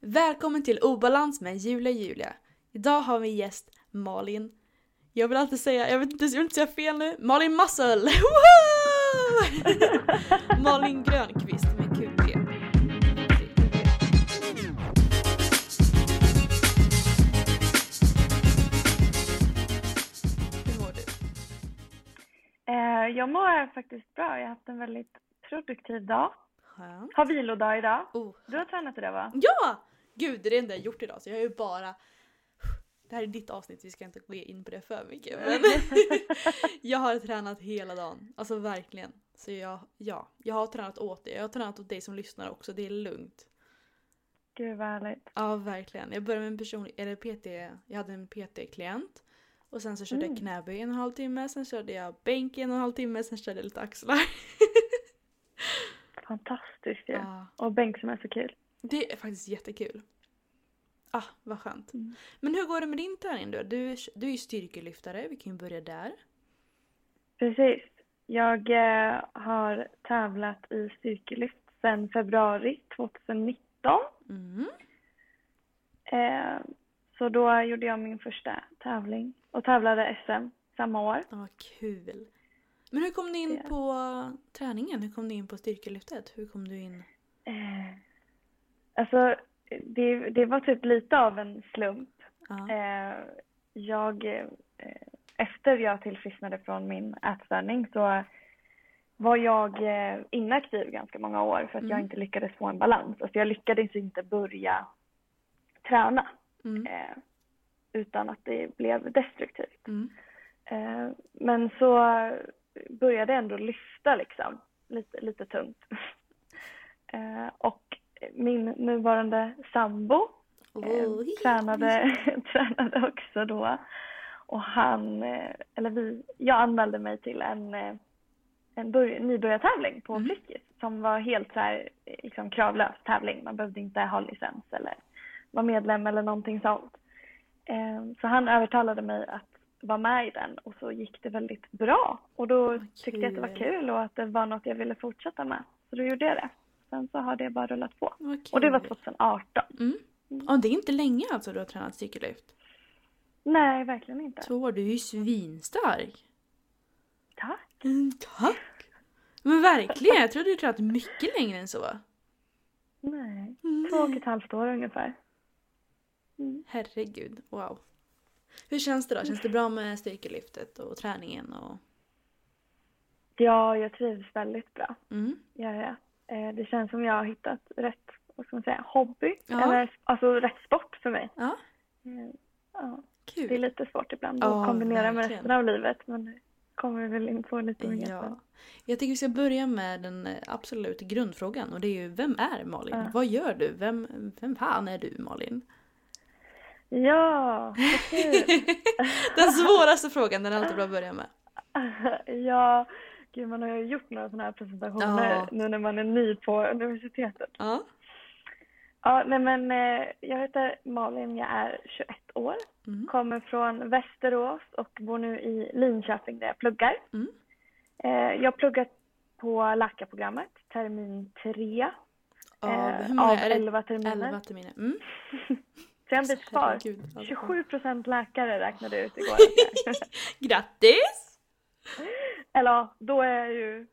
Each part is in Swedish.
Välkommen till Obalans med Julia Julia. Idag har vi gäst Malin. Jag vill alltid säga, jag vet inte, jag vill inte säga fel nu. Malin! Woho! Malin Grönqvist med QT. Hur mår du? Eh, jag mår faktiskt bra. Jag har haft en väldigt produktiv dag. Skönt. Har vilodag idag. Oh. Du har tränat idag va? Ja! Gud, det är det enda jag gjort idag så jag har ju bara... Det här är ditt avsnitt, vi ska inte gå in på det för mycket men jag har tränat hela dagen. Alltså verkligen. Så jag, ja, jag har tränat åt dig. Jag har tränat åt dig som lyssnar också, det är lugnt. Gud vad härligt. Ja, verkligen. Jag började med en personlig, eller PT, jag hade en PT-klient. Och sen så körde jag Mm. knäböj i en och en halv timme, sen körde jag bänk en och en halv timme, sen körde jag lite axlar. Fantastiskt ju. Ja, Och bänk som är så kul. Det är faktiskt jättekul. Ah, vad skönt. Mm. Men hur går det med din träning då? Du, du är ju styrkelyftare, vi kan ju börja där. Precis. Jag eh, har tävlat i styrkelyft sedan februari 2019. Mm. Eh, så då gjorde jag min första tävling och tävlade SM samma år. Vad kul. Men hur kom du in Ja. på träningen? Hur kom du in på styrkelyftet? Hur kom du in? Eh, alltså, det, det var typ lite av en slump. Ja. Eh, jag, eh, efter jag tillfrisknade från min ätstörning så var jag eh, inaktiv ganska många år för att jag Mm. inte lyckades få en balans. Alltså jag lyckades inte börja träna Mm. eh, utan att det blev destruktivt. Mm. Eh, men så började jag ändå lyfta liksom, lite, lite tungt. eh, och min nuvarande sambo Oh, tränade, tränade också då. Och han, eh, eller vi, jag anmälde mig till en, eh, en bör, nybörjartävling på Mm. Friskis som var helt så här, liksom kravlös tävling. Man behövde inte ha licens eller vara medlem eller någonting sånt. Så han övertalade mig att vara med i den och så gick det väldigt bra. Och då Vad tyckte jag att det var kul. kul och att det var något jag ville fortsätta med. Så då gjorde jag det. Sen så har det bara rullat på. Och det var 2018. Mm. Ja, det är inte länge alltså du har tränat styrkelyft. Nej, verkligen inte. Två år, du är ju svinstark. Tack. Mm, tack! Men verkligen, jag trodde du tränat mycket längre än så. Nej, Mm. två och ett halvt år ungefär. Mm. Herregud, wow. Hur känns det då? Känns det bra med styrkelyftet och träningen? Och... Ja, jag trivs väldigt bra. Mm. Gör jag. Eh, Det känns som jag har hittat rätt, vad ska man säga, hobby. Ja. Eller alltså rätt sport för mig. Ja, Eh, Ja, det är lite svårt ibland att kombinera med verkligen. resten av livet. Men det kommer vi väl in på lite mer. Ja. Jag tycker vi ska börja med den absolut grundfrågan och det är ju vem är Malin? Ja. Vad gör du? Vem, vem fan är du Malin? Ja. Den svåraste frågan, den är alltid bra att börja med. ja, gud man har ju gjort några sådana här presentationer Ja. nu när man är ny på universitetet. Ja. Ja, nej men eh, jag heter Malin, jag är 21 år. Mm. Kommer från Västerås och bor nu i Linköping där jag pluggar. Mm. Eh, jag har pluggat på läkarprogrammet, termin 3. Av, eh, hur många av är det? 11 terminer. 11 terminer. Mm. Så jag har en bit kvar. Herregud, alltså. 27 procent läkare räknade jag ut igår. Grattis! Eller då är jag ju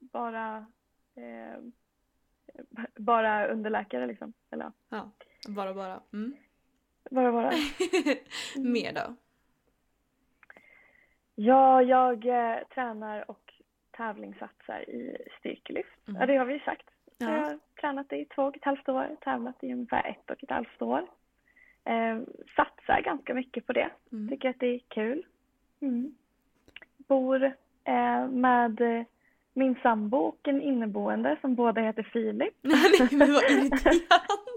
bara, eh, bara underläkare liksom. Eller Ja, bara bara. Mm. bara bara. Mer då? Ja, jag eh, tränar och tävlingssatsar i styrkelyft. Mm. Ja, det har vi ju sagt. Ja. Jag har tränat i två och ett halvt år, tävlat i ungefär ett och ett halvt år. Eh, satsar ganska mycket på det. Mm. Tycker att det är kul. Mm. Bor eh, med eh, min sambo och en inneboende som båda heter Filip. Nej men vad irriterande,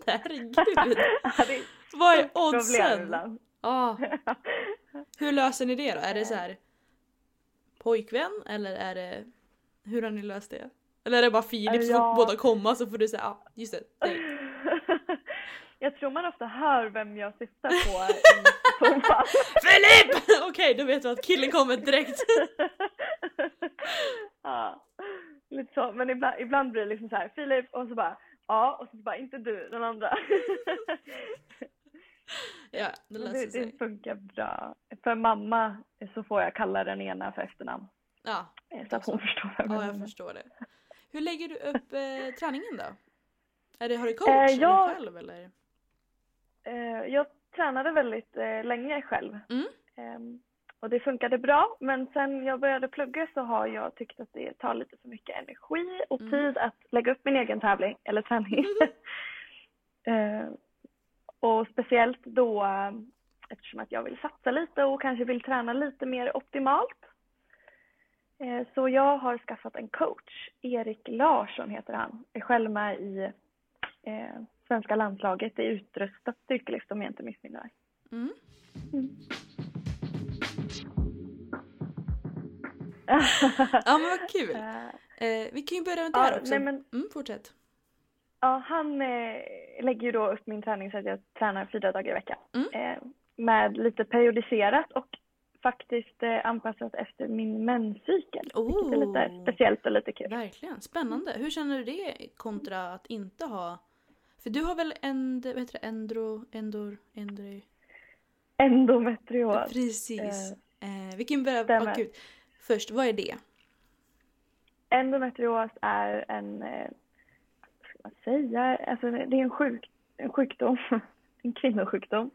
herregud. Ja, det är Vad är oddsen? Ah, hur löser ni det då? Är det så här pojkvän eller är det hur har ni löst det? Eller är det bara Filip så Ja. får båda komma så får du säga ja ah, just det, dig. Jag tror man ofta hör vem jag syftar på i tonfall. Filip! Okej då vet du att killen kommer direkt. ja, lite så. Men ibland, ibland blir det liksom så här, Filip och så bara ja, och så bara inte du, den andra. Ja, det löser det, sig. det funkar bra. För mamma så får jag kalla den ena för efternamn. Ja, eh, Så att hon förstår vad ja, jag förstår det. Hur lägger du upp eh, träningen då? Är det, har du coach Eh, jag- själv eller? Eh, Jag tränade väldigt eh, länge själv. Mm. Ehm, Och det funkade bra, men sen jag började plugga så har jag tyckt att det tar lite för mycket energi och Mm. tid att lägga upp min egen tävling, eller träning. Eh, och speciellt då eh, eftersom att jag vill satsa lite och kanske vill träna lite mer optimalt. Så jag har skaffat en coach, Erik Larsson heter han, är själv med i svenska landslaget i utrustat styrkelyft om jag inte missminner mig. Mm. Ja men vad kul! Eh, Eh, vi kan ju börja med Ja, där också. nej, men- Mm, fortsätt. Ja, han eh, lägger ju då upp min träning så att jag tränar fyra dagar i veckan. Mm. Eh, med lite periodiserat och faktiskt eh, anpassat efter min menscykel. Vilket är lite Oh. speciellt och lite kul. Verkligen, spännande. Hur känner du det kontra att inte ha... För du har väl end, vad heter det, endro, endor, endri... Endometrios. Precis. Eh, vi kan börja... stämmer. Först, vad är det? Endometrios är en, eh, vad ska man säga, alltså det är en, sjuk, en sjukdom, en kvinnosjukdom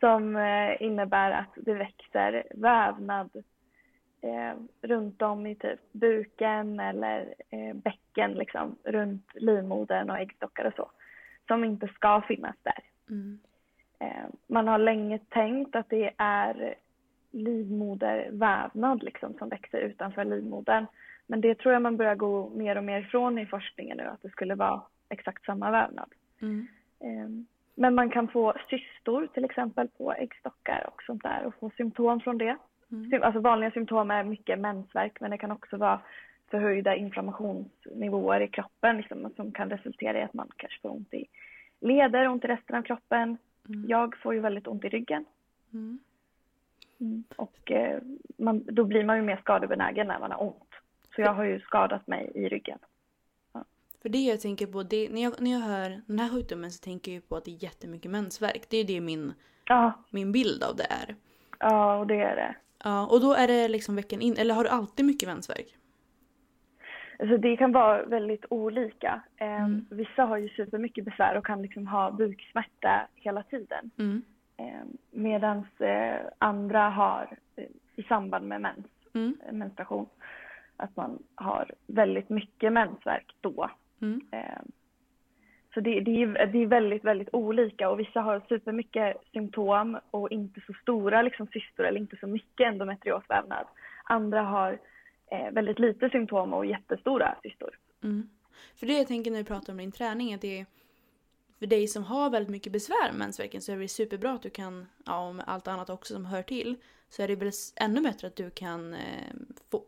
som eh, innebär att det växer vävnad eh, runt om i typ buken eller eh, bäcken liksom runt livmodern och äggstockar och så som inte ska finnas där. Mm. Eh, man har länge tänkt att det är livmodervävnad liksom som växer utanför livmodern. Men det tror jag man börjar gå mer och mer ifrån i forskningen nu, att det skulle vara exakt samma vävnad. Mm. Eh, Men man kan få cystor till exempel på äggstockar och sånt där och få symptom från det. Mm. Alltså vanliga symptom är mycket mensvärk men det kan också vara förhöjda inflammationsnivåer i kroppen liksom, som kan resultera i att man kanske får ont i leder, ont i resten av kroppen. Mm. Jag får ju väldigt ont i ryggen Mm. och eh, man, då blir man ju mer skadebenägen när man har ont. Så jag har ju skadat mig i ryggen. För det jag tänker på, det, när, jag, när jag hör den här sjukdomen så tänker jag ju på att det är jättemycket mensvärk. Det är det min, Ja, min bild av det är. ja och det är det. Ja, och då är det liksom veckan in, eller har du alltid mycket mensvärk? Alltså det kan vara väldigt olika. Eh, Mm. Vissa har ju supermycket besvär och kan liksom ha buksmärta hela tiden. Mm. Eh, Medan eh, andra har eh, i samband med mens, Mm. eh, menstruation att man har väldigt mycket mensvärk då. Mm. Eh, Så det, det, är, det är väldigt, väldigt olika och vissa har supermycket symptom och inte så stora liksom, cystor eller inte så mycket endometriosvävnad. Andra har eh, väldigt lite symptom och jättestora cystor. Mm. För det jag tänker när du pratar om din träning att det är för dig som har väldigt mycket besvär med mensvärken så är det superbra att du kan, ja med allt annat också som hör till, så är det väl ännu bättre att du kan eh, få,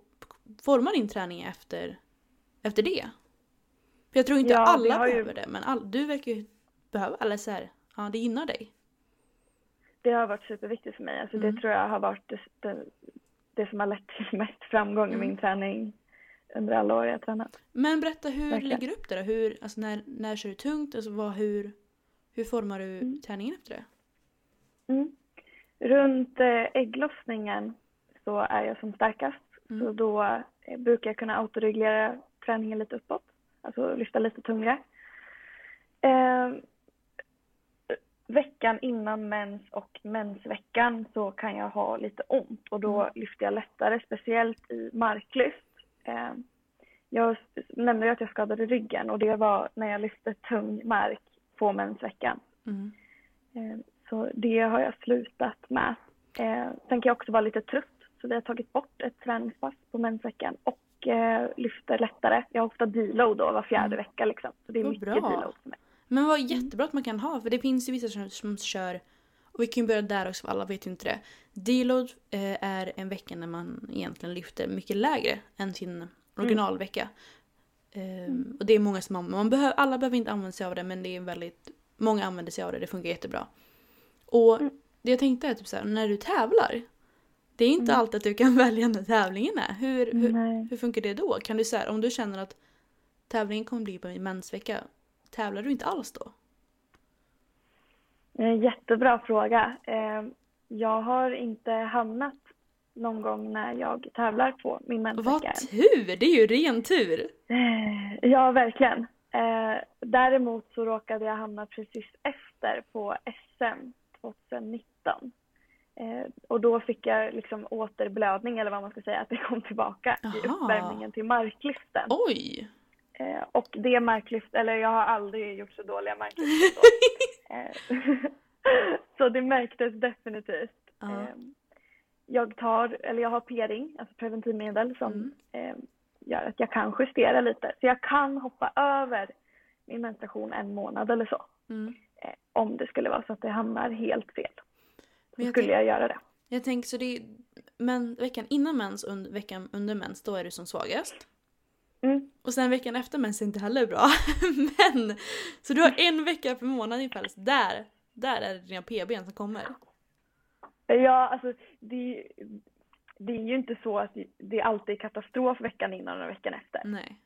forma din träning efter, efter det. För jag tror inte Ja, alla har ju- behöver det, men all, du verkar ju behöva, eller så här, ja det gynnar dig. Det har varit superviktigt för mig. Alltså Mm. Det tror jag har varit det, det, det som har lett till mest framgång Mm. i min träning under alla år jag tränat. Men berätta hur Verkligen. lägger du upp det då? Hur, alltså när, när kör du tungt? Alltså vad, hur, hur formar du Mm. träningen efter det? Mm. Runt eh, ägglossningen så är jag som starkast. Mm. Så då eh, brukar jag kunna autoreglera träningen lite uppåt. Alltså lyfta lite tyngre. Eh, veckan innan mens och mensveckan så kan jag ha lite ont och då Mm. lyfter jag lättare, speciellt i marklyft. Eh, jag nämnde ju att jag skadade ryggen och det var när jag lyfte tung mark på mensveckan. Mm. Eh, Så det har jag slutat med. Eh, Sen kan jag också vara lite trött så vi har tagit bort ett träningspass på mensveckan och lyfter lättare. Jag har ofta deload då var fjärde Mm. vecka liksom. Så det är mycket bra. deload för mig. Men vad Mm. jättebra att man kan ha, för det finns ju vissa som, som kör, och vi kan ju börja där också för alla vet ju inte det. Deload eh, är en vecka när man egentligen lyfter mycket lägre än sin originalvecka. Eh, Mm. Och det är många som använder, man behöver, alla behöver inte använda sig av det men det är väldigt, många använder sig av det, det funkar jättebra. Och Mm. det jag tänkte är typ såhär, när du tävlar, det är inte Mm. alltid att du kan välja när tävlingen är. Hur, hur, hur funkar det då? Kan du säga om du känner att tävlingen kommer bli på en mensvecka, tävlar du inte alls då? En jättebra fråga. Eh, Jag har inte hamnat någon gång när jag tävlar på min Vad mensvecka. tur! Det är ju ren tur! Eh, Ja, verkligen. Eh, Däremot så råkade jag hamna precis efter på SM 2019. Eh, Och då fick jag liksom återblödning eller vad man ska säga, att det kom tillbaka i Jaha. uppvärmningen till marklyften. Oj! Eh, och det marklyft, eller jag har aldrig gjort så dåliga marklyft så. eh, så det märktes definitivt. Ja. Eh, jag tar, eller jag har p-ring, alltså preventivmedel som Mm. eh, gör att jag kan justera lite. Så jag kan hoppa över min menstruation en månad eller så. Mm. Eh, om det skulle vara så att det hamnar helt fel. Så jag skulle jag göra det. Jag tänker så det är, men veckan innan mens och veckan under mens, då är du som svagast. Mm. Och sen veckan efter mens är inte heller bra. men! Så du har en vecka per månad ungefär, så där, där är det dina PBn som kommer. Ja, alltså det, det är ju inte så att det alltid är katastrof veckan innan och veckan efter. Nej.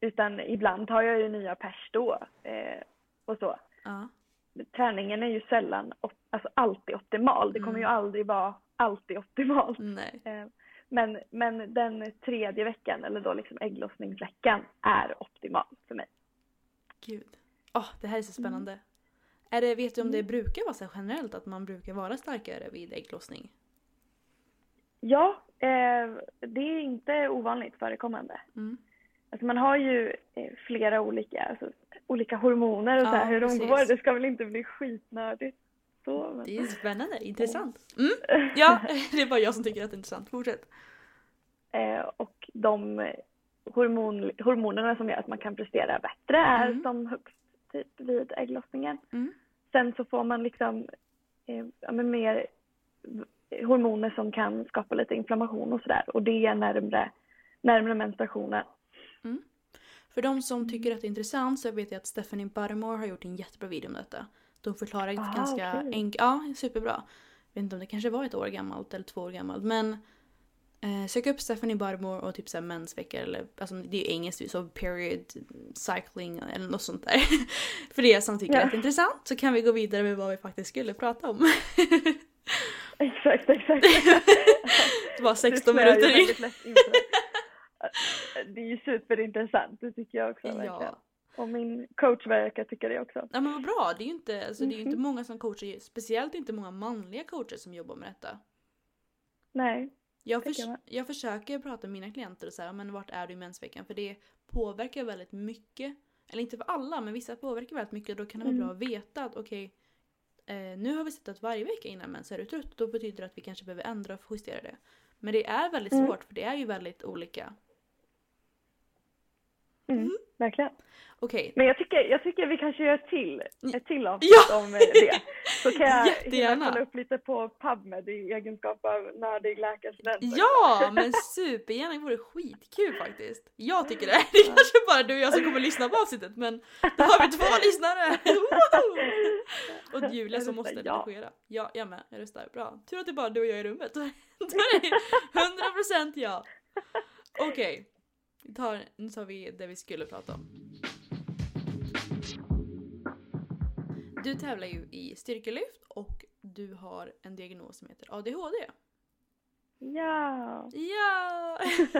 Utan ibland har jag ju nya pers då. Eh, och så. Ja. Träningen är ju sällan, alltså alltid optimal. Det kommer Mm. ju aldrig vara alltid optimalt. Nej. Eh, men, men den tredje veckan, eller då liksom ägglossningsveckan, är optimal för mig. Gud. Åh, det här är så spännande. Är det, vet du om det brukar vara så generellt att man brukar vara starkare vid ägglossning? Ja, eh, det är inte ovanligt förekommande. Mm. Alltså man har ju eh, flera olika, alltså, olika hormoner och så Ja, här, hur precis. de går. Det ska väl inte bli skitnördigt. Så, men... Det är spännande, intressant. Mm. Ja, det är bara jag som tycker att det är intressant. Fortsätt. Eh, och de hormon, hormonerna som gör att man kan prestera bättre är Mm. som högst typ vid ägglossningen. Mm. Sen så får man liksom eh, ja, men mer hormoner som kan skapa lite inflammation och sådär. Och det är närmre, närmre menstruationen. För de som tycker att det är intressant så vet jag att Stephanie Buttermore har gjort en jättebra video om detta. De förklarar Ah, ganska okej. enkelt. Ja, superbra. Jag vet inte om det kanske var ett år gammalt eller två år gammalt men eh, sök upp Stephanie Buttermore och typ såhär mensveckor eller alltså det är ju engelskt så period cycling eller något sånt där. För er som tycker Ja. att det är intressant så kan vi gå vidare med vad vi faktiskt skulle prata om. Exakt, exakt. det var 16 Du snöar ju minuter in. det. Det är ju superintressant, det tycker jag också verkligen. Och min coach verkar tycka det också. ja men vad bra, det är ju inte, alltså, det är inte Mhm. många som coachar, speciellt inte många manliga coacher som jobbar med detta. Nej. Jag, förs- jag jag försöker prata med mina klienter och säga men vart är du i mensveckan? För det påverkar väldigt mycket. Eller inte för alla men vissa påverkar väldigt mycket. Då kan det vara Mm. bra att veta att okej eh, nu har vi sett att varje vecka innan mens är du trött. Då betyder det att vi kanske behöver ändra och justera det. Men det är väldigt Mm. svårt för det är ju väldigt olika. Mm, verkligen. Okej, Men jag tycker, jag tycker vi kanske gör ett till, ett till avsnitt Ja! om eh, det. Så kan jag Jättegärna. kolla upp lite på PubMed i egenskap av nördig läkarstudent. Ja, men supergärna. Det vore skitkul faktiskt. Jag tycker det. Det är kanske bara du och jag som kommer lyssna på avsnittet men då har vi två lyssnare! Och Julia som måste ja. redigera. Ja, jag med. Jag röstar. Bra. Tur att det är bara du och jag i rummet. Då är det 100% ja. Okej. Vi tar, nu tar vi det vi skulle prata om. Du tävlar ju i styrkelyft och du har en diagnos som heter ADHD. Ja. Ja!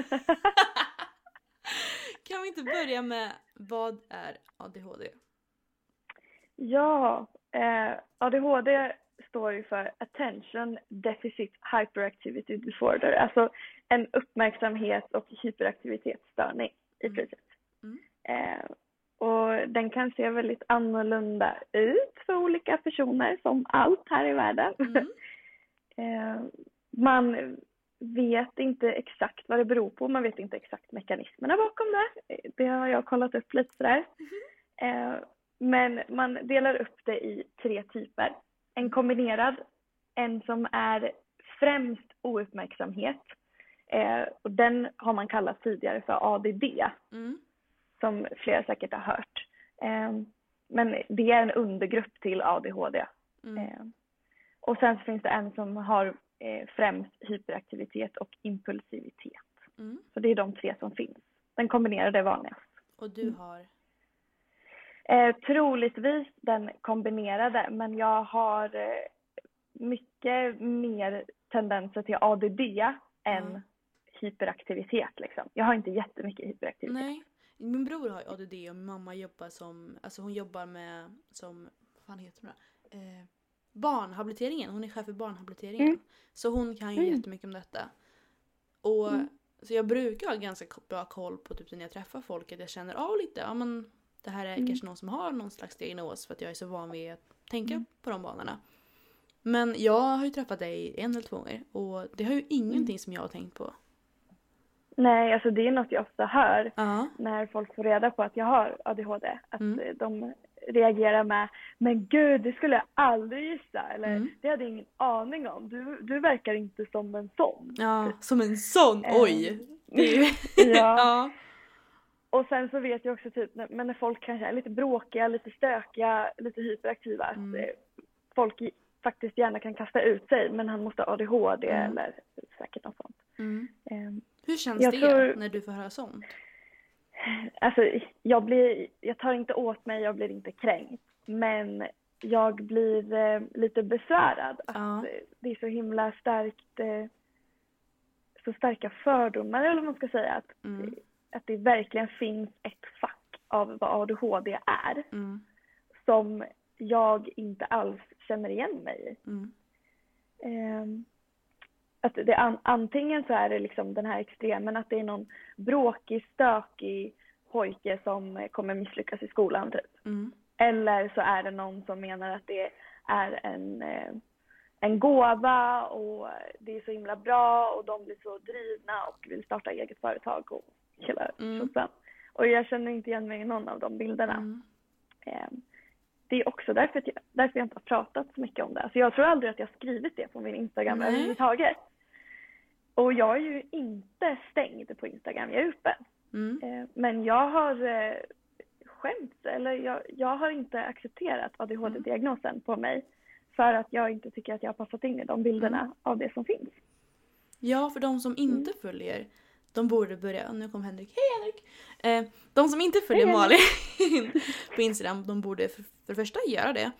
kan vi inte börja med vad är ADHD? ja, eh, ADHD står ju för Attention Deficit Hyperactivity Disorder. Alltså en uppmärksamhet och hyperaktivitetsstörning i Mm. princip. Mm. Eh, och den kan se väldigt annorlunda ut för olika personer, som allt här i världen. Mm. Eh, man vet inte exakt vad det beror på, man vet inte exakt mekanismerna bakom det. Det har jag kollat upp lite sådär. Eh, men man delar upp det i tre typer. En kombinerad, en som är främst ouppmärksamhet. Eh, och den har man kallat tidigare för ADD, Mm. som flera säkert har hört. Eh, men det är en undergrupp till ADHD. Mm. Eh, och sen finns det en som har eh, främst hyperaktivitet och impulsivitet. Mm. Så det är de tre som finns. Den kombinerade är vanligast. Och du Mm. har? Eh, troligtvis den kombinerade, men jag har eh, mycket mer tendenser till ADD än Mm. Hyperaktivitet liksom. Jag har inte jättemycket hyperaktivitet. Nej. Min bror har ADD och min mamma jobbar som, alltså hon jobbar med, som, vad fan heter det då? Eh, barnhabiliteringen, hon är chef för barnhabiliteringen. Mm. Så hon kan ju Mm. jättemycket om detta. Och Mm. så jag brukar ha ganska bra koll på typ när jag träffar folk att jag känner av lite, ja men det här är Mm. kanske någon som har någon slags diagnos för att jag är så van vid att tänka Mm. på de banorna. Men jag har ju träffat dig en eller två gånger och det har ju ingenting Mm. som jag har tänkt på. Nej, alltså det är något jag ofta hör Ja. när folk får reda på att jag har ADHD. Att Mm. de reagerar med Men gud, det skulle jag aldrig gissa. Eller Mm. det hade jag ingen aning om. Du, du verkar inte som en sån. Ja, som en sån! Oj! Ja. ja. Och sen så vet jag också typ, men när folk kanske är lite bråkiga, lite stökiga, lite hyperaktiva. Att Mm. eh, folk faktiskt gärna kan kasta ut sig. Men han måste ha ADHD Mm. eller säkert något sånt. Mm. Hur känns Jag det tror- när du får höra sånt? Alltså, jag, blir, jag tar inte åt mig, jag blir inte kränkt. Men jag blir eh, lite besvärad att Ja. eh, det är så himla starkt, eh, så starka fördomar eller vad man ska säga. Att, Mm. att det verkligen finns ett fack av vad ADHD är Mm. som jag inte alls känner igen mig i. Mm. Ehm, att det an, antingen så är det liksom den här extremen att det är någon bråkig, stökig pojke som kommer misslyckas i skolan typ. Mm. Eller så är det någon som menar att det är en, eh, en gåva och det är så himla bra och de blir så drivna och vill starta eget företag och hela Mm. Och jag känner inte igen mig i någon av de bilderna. Mm. Ehm, Det är också därför, jag, därför jag inte har pratat så mycket om det. Alltså jag tror aldrig att jag har skrivit det på min Instagram Nej. överhuvudtaget. Och jag är ju inte stängd på Instagram, jag är öppen. Mm. Eh, Men jag har eh, skämts, eller jag, jag har inte accepterat ADHD-diagnosen på mig. För att jag inte tycker att jag har passat in i de bilderna Mm. av det som finns. Ja, för de som inte Mm. följer, de borde börja... Nu kom Henrik. Hej Henrik! Eh, de som inte följer Hej, Malin på Instagram, de borde för, för det första göra det.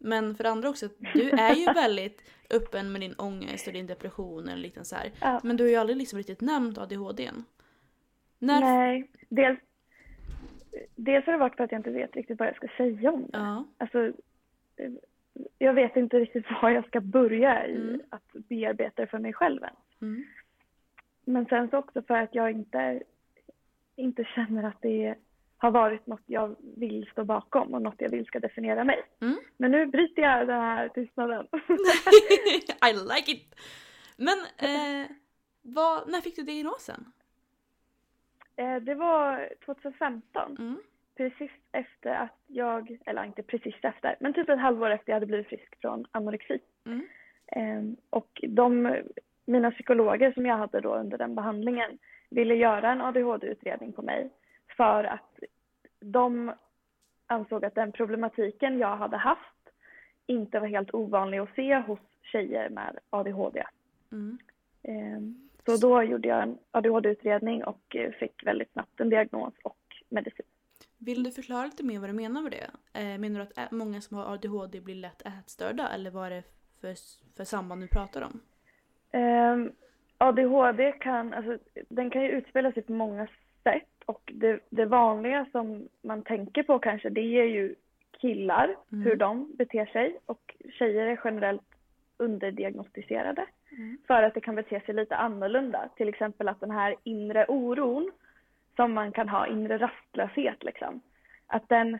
Men för det andra också, du är ju väldigt öppen med din ångest och din depression eller lite så här. Ja. Men du har ju aldrig liksom riktigt nämnt ADHDn. När... Nej, dels, dels har det varit för att jag inte vet riktigt vad jag ska säga om det. Ja. Alltså, jag vet inte riktigt var jag ska börja i Mm. att bearbeta det för mig själv än. Mm. Men sen så också för att jag inte, inte känner att det har varit något jag vill stå bakom och något jag vill ska definiera mig. Mm. Men nu bryter jag den här tystnaden. I like it! Men eh, vad, när fick du diagnosen? Eh, det var 2015, Mm. precis efter att jag, eller inte precis efter, men typ ett halvår efter jag hade blivit frisk från anorexi. Mm. Ehm, och de, mina psykologer som jag hade då under den behandlingen ville göra en ADHD-utredning på mig för att de ansåg att den problematiken jag hade haft inte var helt ovanlig att se hos tjejer med ADHD. Mm. Ehm, så då gjorde jag en ADHD-utredning och eh, fick väldigt snabbt en diagnos och medicin. Vill du förklara lite mer vad du menar med det? Eh, menar du att många som har ADHD blir lätt ätstörda eller vad är det för, för samband du pratar om? Ehm, ADHD kan, alltså, den kan ju utspela sig på många sätt och det, det vanliga som man tänker på kanske det är ju killar, Mm. hur de beter sig och tjejer är generellt underdiagnostiserade Mm. för att det kan bete sig lite annorlunda. Till exempel att den här inre oron som man kan ha, inre rastlöshet liksom, att den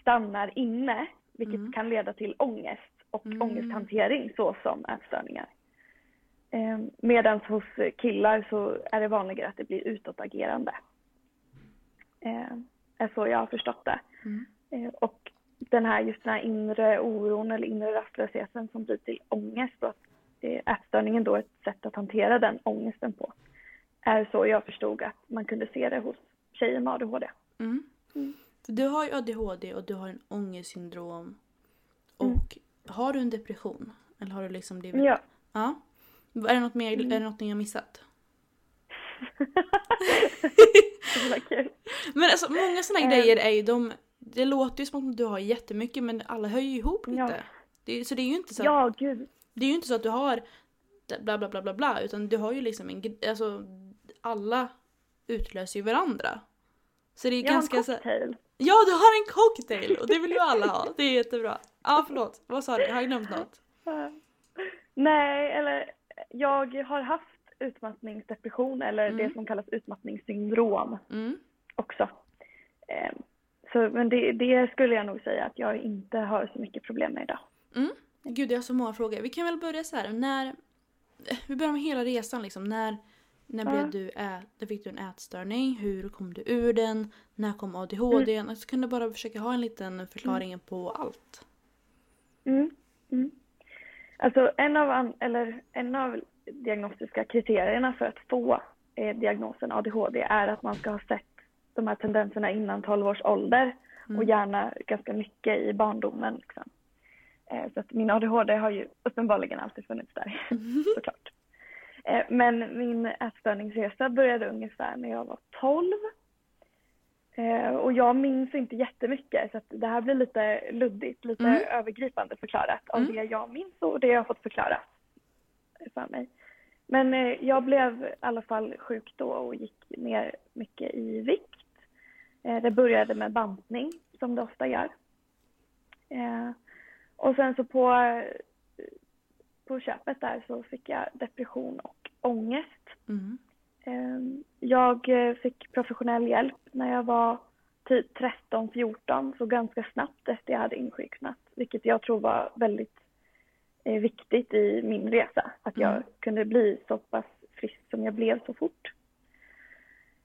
stannar inne vilket Mm. kan leda till ångest och Mm. ångesthantering såsom ätstörningar. Eh, Medan hos killar så är det vanligare att det blir utåtagerande. Eh, är så jag har förstått det. Mm. Eh, och den här, just den här inre oron eller inre rastlösheten som blir till ångest och att ätstörningen då är ett sätt att hantera den ångesten på. Är så jag förstod att man kunde se det hos tjejer med ADHD. Mm. Mm. Du har ju ADHD och du har en ångestsyndrom. Och Mm. har du en depression? Eller har du liksom blivit... Ja. ja. Är det något mer, Mm. är det något jag missat? Men alltså många sådana grejer är ju de... det låter ju som att du har jättemycket men alla hör ju ihop lite. Ja. Det, så det är ju inte så att, Ja, gud. det är ju inte så att du har bla bla bla bla bla utan du har ju liksom en, alltså alla utlöser ju varandra. Så det är Jag ganska så. Ja, du har en cocktail och det vill ju alla ha. Det är jättebra. Ja, förlåt. Vad sa du? Jag har glömt något. Nej, eller jag har haft utmattningsdepression eller Mm. det som kallas utmattningssyndrom Mm. också. Eh, Så, men det, det skulle jag nog säga att jag inte har så mycket problem med idag. Gud, jag har så många frågor. Vi kan väl börja så här. När... Vi börjar med hela resan liksom. När, när, blev Ja. du ä... när fick du en ätstörning? Hur kom du ur den? När kom ADHD? Mm. Alltså, kan du bara försöka ha en liten förklaring på allt? Mm. Mm. Alltså en av, eller en av diagnostiska kriterierna för att få eh, diagnosen ADHD är att man ska ha sett de här tendenserna innan 12 års ålder och Mm. gärna ganska mycket i barndomen. Liksom. Eh, så att min ADHD har ju uppenbarligen alltid funnits där, såklart. Eh, men min ätstörningsresa började ungefär när jag var 12. Eh, och jag minns inte jättemycket så att det här blir lite luddigt, lite Mm. övergripande förklarat av Mm. det jag minns och det jag har fått förklarat för mig. Men eh, jag blev i alla fall sjuk då och gick ner mycket i vikt. Eh, det började med bantning som det ofta gör. Eh, och sen så på, eh, på köpet där så fick jag depression och ångest. Mm. Eh, Jag eh, fick professionell hjälp när jag var typ 13-14, så ganska snabbt efter jag hade insjuknat. Vilket jag tror var väldigt viktigt i min resa. Att jag Mm. kunde bli så pass frisk som jag blev så fort.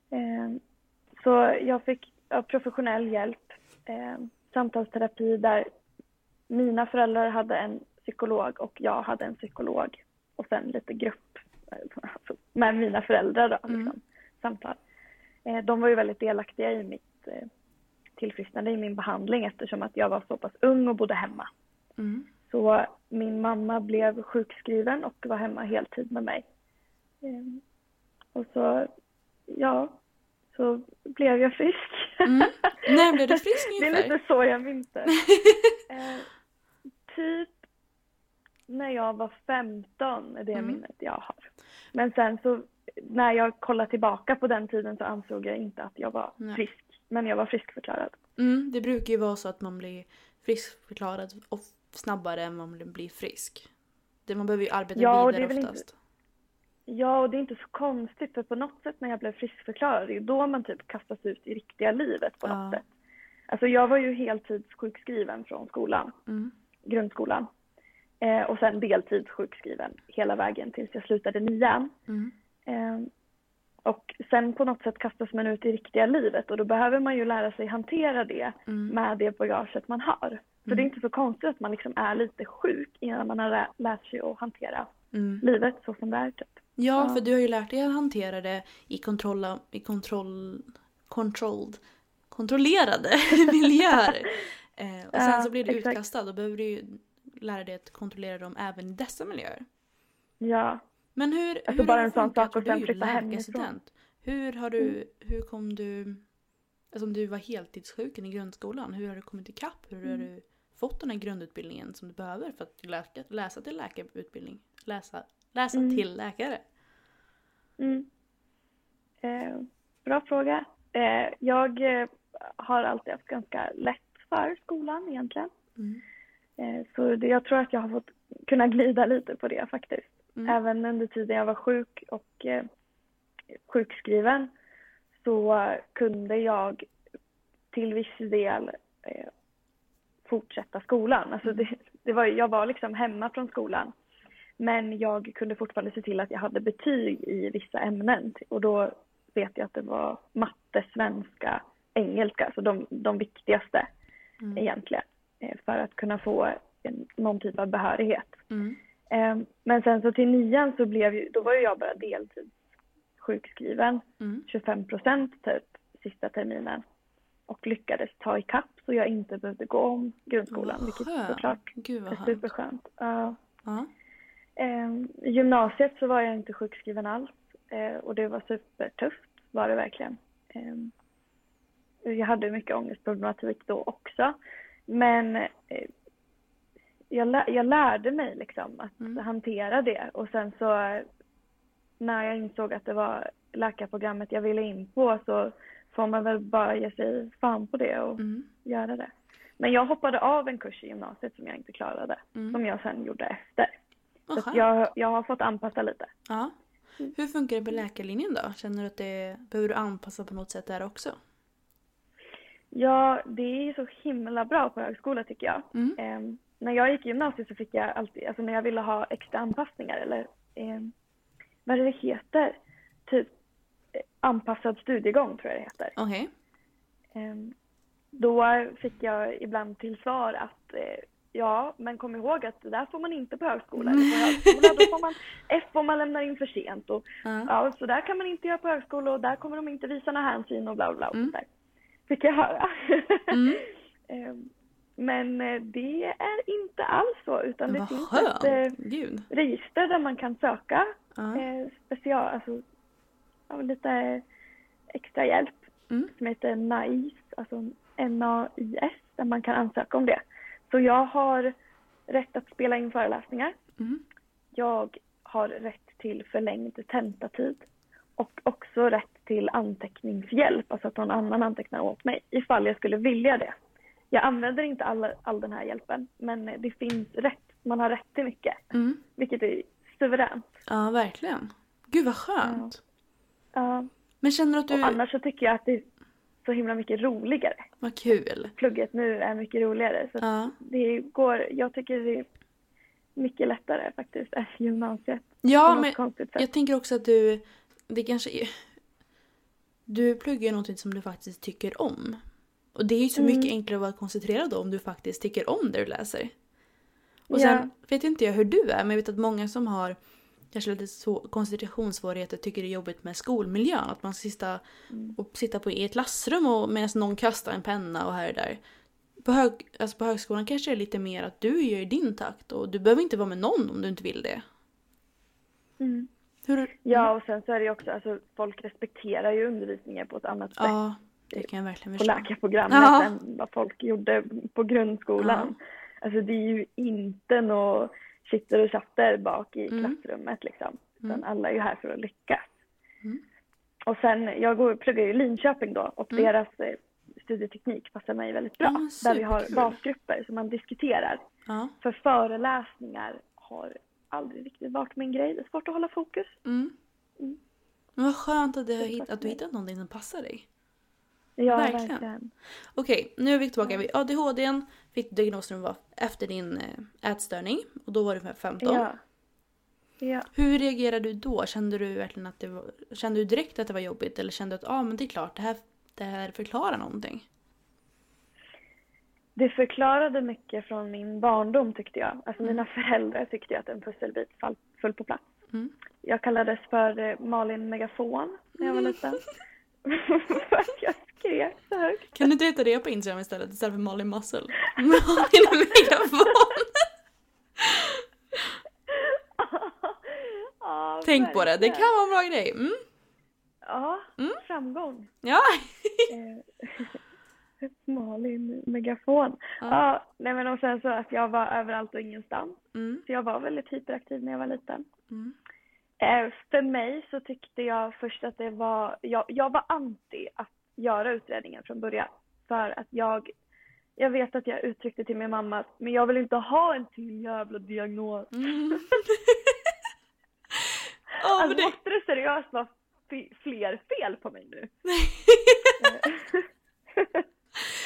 Eh, Så jag fick professionell hjälp, eh, samtalsterapi där mina föräldrar hade en psykolog och jag hade en psykolog. Och sen lite grupp eh, alltså, med mina föräldrar då, Mm. liksom, samtal. Eh, De var ju väldigt delaktiga i mitt eh, tillfrisknande, i min behandling eftersom att jag var så pass ung och bodde hemma. Mm. Så min mamma blev sjukskriven och var hemma heltid med mig. Eh, Och så, ja, så blev jag frisk. Mm. När blev du frisk Det är ungefär? lite så jag minns det. Eh, typ när jag var 15 är det Mm. minnet jag har. Men sen så när jag kollar tillbaka på den tiden så ansåg jag inte att jag var Nej. frisk. Men jag var friskförklarad. Mm, det brukar ju vara så att man blir friskförklarad snabbare än man blir frisk. Det, man behöver ju arbeta Ja, och det vidare är väl inte- oftast. Ja, och det är inte så konstigt för på något sätt när jag blev friskförklarad, det är då man typ kastas ut i riktiga livet på Ja. något sätt. Alltså jag var ju heltidssjukskriven från skolan, Mm. grundskolan. Eh, och sen deltidssjukskriven hela vägen tills jag slutade nian. Mm. Eh, och sen på något sätt kastas man ut i riktiga livet och då behöver man ju lära sig hantera det Mm. med det bagaget man har. Mm. det är inte så konstigt att man liksom är lite sjuk innan man har lä- lärt sig att hantera Mm. livet så som det är typ. Ja, för du har ju lärt dig att hantera det i, kontrolla, i kontroll, controlled, kontrollerade miljöer. Eh, och sen så blir du exakt. utkastad. Då behöver du ju lära dig att kontrollera dem även i dessa miljöer. Ja. Men hur, Alltså hur bara har en sån sak och sen ju flytta hemifrån. Hur har du, hur kom du, alltså om du var heltidssjuken i grundskolan, hur har du kommit ikapp? Hur har Mm. du fått den här grundutbildningen som du behöver för att läka, läsa till läkarutbildning? Läsa, läsa Mm. till läkare? Mm. Eh, bra fråga. Eh, jag eh, har alltid haft ganska lätt för skolan egentligen. Mm. Eh, så det, jag tror att jag har fått kunna glida lite på det faktiskt. Mm. Även under tiden jag var sjuk och eh, sjukskriven så kunde jag till viss del eh, fortsätta skolan. Alltså det, det var, jag var liksom hemma från skolan. Men jag kunde fortfarande se till att jag hade betyg i vissa ämnen. Och då vet jag att det var matte, svenska, engelska, alltså de, de viktigaste Mm. egentligen. eh, För att kunna få en, någon typ av behörighet. Mm. Eh, Men sen så till nian så blev ju, då var ju jag bara deltidssjukskriven. Mm. 25 procent typ sista terminen. Och lyckades ta ikapp så jag inte behövde gå om grundskolan. Vad Vilket skönt. såklart Gud vad är skönt. superskönt. Ja. Eh, I gymnasiet så var jag inte sjukskriven alls. Eh, och det var supertufft var det verkligen. Eh, jag hade mycket ångestproblematik då också. Men eh, jag, lä- jag lärde mig liksom att Mm. hantera det och sen så när jag insåg att det var läkarprogrammet jag ville in på så får man väl bara ge sig fan på det och Mm. göra det. Men jag hoppade av en kurs i gymnasiet som jag inte klarade, Mm. som jag sen gjorde efter. Så att skönt. jag, jag har fått anpassa lite. Ja. Hur funkar det på läkarlinjen då? Känner du att det behöver du anpassa på något sätt där också? Ja, det är så himla bra på högskola tycker jag. Mm. Ehm, när jag gick i gymnasiet så fick jag alltid, alltså när jag ville ha extra anpassningar eller ehm, vad är det heter? Typ eh, anpassad studiegång tror jag det heter. Okej. Ehm, då fick jag ibland till svar att eh, ja, men kom ihåg att det där får man inte på högskola. Eller på högskola då får man F om man lämnar in för sent. Och, Ja. ja, så där kan man inte göra på högskola och där kommer de inte visa några hänsyn och bla bla bla. och Mm. sådär. Fick jag höra. Mm. Ehm, Men eh, det är inte alls så utan det Vad finns skönt. ett eh, Gud. register där man kan söka eh, special, alltså ja, lite extra hjälp Mm. som heter NAIS, alltså N-A-I-S, där man kan ansöka om det. Så jag har rätt att spela in föreläsningar. Mm. Jag har rätt till förlängd tentatid och också rätt till anteckningshjälp, alltså att någon annan antecknar åt mig ifall jag skulle vilja det. Jag använder inte all, all den här hjälpen, men det finns rätt, man har rätt till mycket, Mm. vilket är suveränt. Ja, verkligen. Gud vad skönt. Ja. Men känner du att Och du... annars så tycker jag att det är så himla mycket roligare. Vad kul. Plugget nu är mycket roligare. Så Ja. det går, jag tycker det är mycket lättare faktiskt än gymnasiet. Ja, men jag tänker också att du... Det kanske är... Du pluggar ju någonting som du faktiskt tycker om. Och det är ju så Mm. mycket enklare att vara koncentrerad om du faktiskt tycker om det du läser. Och sen Ja. vet inte jag hur du är, men jag vet att många som har kanske lite så, koncentrationssvårigheter tycker det är jobbigt med skolmiljön. Att man ska sitta, Mm. och sitta på, i ett klassrum och, medan någon kastar en penna och här och där. På, hög, alltså på högskolan kanske det är lite mer att du gör i din takt och du behöver inte vara med någon om du inte vill det. Mm. Hur, Ja, och sen så är det ju också, alltså folk respekterar ju undervisningen på ett annat sätt Ja, det kan jag verkligen på förstå. läkarprogrammet Ja. än vad folk gjorde på grundskolan. Alltså det är ju inte något sitter och chatter bak i Mm. klassrummet liksom. Utan Mm. alla är ju här för att lyckas. Mm. Och sen, jag går, pluggar ju i Linköping då och Mm. deras eh, studieteknik passar mig väldigt bra. Men där vi har basgrupper som man diskuterar. Ja. För föreläsningar har aldrig riktigt varit min grej. Det är svårt att hålla fokus. Mm. Mm. Men vad skönt att, du har hittat någonting som passar dig. Ja, Verkligen. verkligen. Okej, nu är vi tillbaka vid ADHD. Fick diagnosen var efter din eh, ätstörning och då var du 15. Ja. Ja. Hur reagerade du då? Kände du verkligen att det var, kände du direkt att det var jobbigt eller kände du att ah, men det är klart, det här, det här förklarar någonting? Det förklarade mycket från min barndom tyckte jag. Alltså Mm. mina föräldrar tyckte att en pusselbit fall, föll på plats. Mm. Jag kallades för eh, Malin Megafon när jag var Mm. liten. för att jag skrek så högt. Kan du inte heta det på Instagram istället? Istället för Malin Muscle? Malin megafon! ja, Tänk på det, det kan vara en bra grej. Mm. Ja, Mm. framgång. Ja! Eh, Malin Megafon. Ja. Ja, nej men och sen så att jag var överallt och ingenstans. Mm. Så jag var väldigt hyperaktiv när jag var liten. Mm. För mig så tyckte jag först att det var, jag, jag var anti att göra utredningen från början. För att jag, jag vet att jag uttryckte till min mamma att men jag vill inte ha en till jävla diagnos. Mm. Men alltså det... måste det seriöst vara fler fel på mig nu?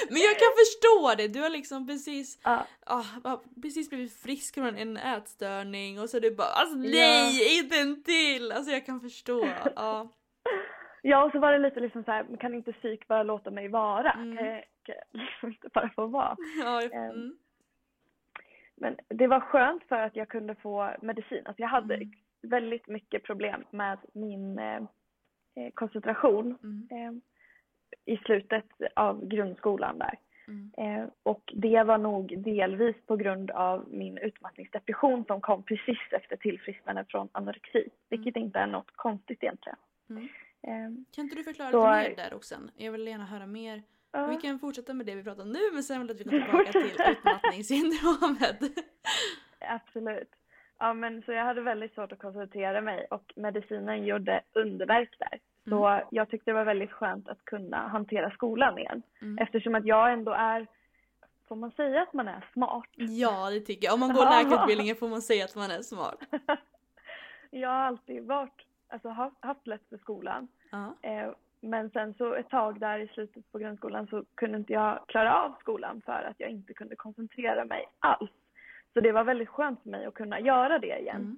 Men jag kan förstå det, du har liksom precis, ja, ah, ah, precis blivit frisk från en ätstörning och så är du bara alltså Ja. nej, inte en till! Alltså jag kan förstå. Ja. ja, och så var det lite liksom så här, kan inte psyk bara låta mig vara? Mm. Kan jag, kan jag liksom inte bara få vara? Ja, Ehm, mm. Men det var skönt för att jag kunde få medicin. Alltså jag hade Mm. väldigt mycket problem med min eh, eh, koncentration eh, i slutet av grundskolan där. Mm. Eh, och det var nog delvis på grund av min utmattningsdepression som kom precis efter tillfrisknande från anorexi. Vilket inte är något konstigt egentligen. Mm. Eh, Kan inte du förklara Så- lite mer där också? Jag vill gärna höra mer Ja. Vi kan fortsätta med det vi pratar om nu men sen vill jag att vi går tillbaka till utmattningssyndromet. Absolut. Ja, men så jag hade väldigt svårt att koncentrera mig och medicinen gjorde underverk där. Så jag tyckte det var väldigt skönt att kunna hantera skolan igen. Mm. Eftersom att jag ändå är, får man säga att man är smart? Ja det tycker jag. Om man går Ja. läkarutbildningen får man säga att man är smart. jag har alltid varit, alltså haft, haft lätt för skolan. Ja. Eh, men sen så ett tag där i slutet på grundskolan så kunde inte jag klara av skolan för att jag inte kunde koncentrera mig alls. Så det var väldigt skönt för mig att kunna göra det igen.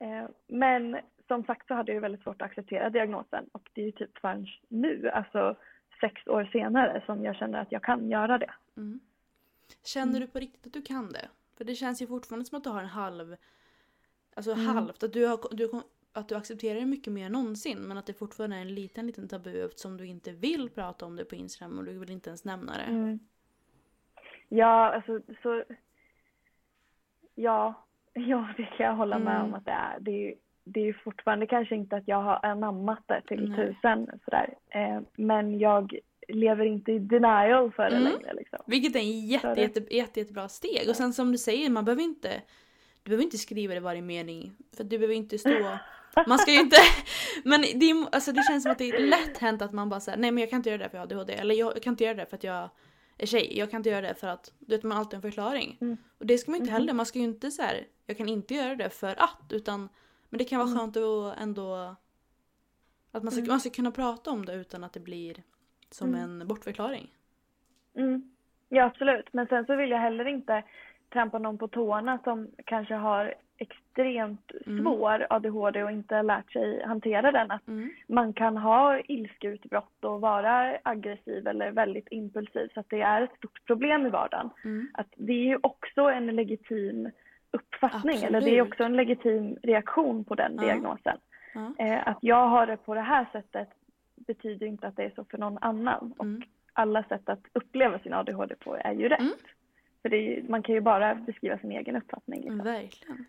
Mm. Eh, men som sagt så hade jag väldigt svårt att acceptera diagnosen och det är ju typ förrän nu, alltså sex år senare, som jag känner att jag kan göra det. Mm. Känner du på riktigt att du kan det? För det känns ju fortfarande som att du har en halv... Alltså Mm. halvt. Att du, har, du, att du accepterar det mycket mer än någonsin men att det fortfarande är en liten, liten tabu eftersom du inte vill prata om det på Instagram och du vill inte ens nämna det. Mm. Ja, alltså så... Ja, ja det kan jag hålla med Mm. om att det är. Det är det är ju fortfarande kanske inte att jag har anammat det till Nej. tusen sådär. Eh, men jag lever inte i denial för det Mm. längre liksom. Vilket är en jätte, jätte, jätte, jättebra steg. Och sen som du säger, man behöver inte du behöver inte skriva det i varje mening. För du behöver inte stå... Man ska ju inte... Men det, är, alltså det känns som att det är lätt hänt att man bara säger nej men jag kan inte göra det för jag har ADHD. Eller jag kan inte göra det för att jag är tjej. Jag kan inte göra det för att... Du vet man har alltid en förklaring. Mm. Och det ska man inte Mhm. heller. Man ska ju inte så här, jag kan inte göra det för att. Utan... Men det kan vara Mm. skönt att ändå... Att man ska, Mm. man ska kunna prata om det utan att det blir som Mm. en bortförklaring. Mm. Ja, absolut. Men sen så vill jag heller inte trampa någon på tårna som kanske har extremt Mm. svår ADHD och inte lärt sig hantera den. Att Mm. man kan ha ilskeutbrott och vara aggressiv eller väldigt impulsiv så att det är ett stort problem i vardagen. Mm. Att det är ju också en legitim uppfattning eller det är Absolut. också en legitim reaktion på den Ja. diagnosen. Ja. Eh, att jag har det på det här sättet betyder inte att det är så för någon annan. Och Mm. alla sätt att uppleva sin ADHD på är ju rätt. Mm. För är man kan ju bara beskriva sin egen uppfattning. Liksom. Verkligen.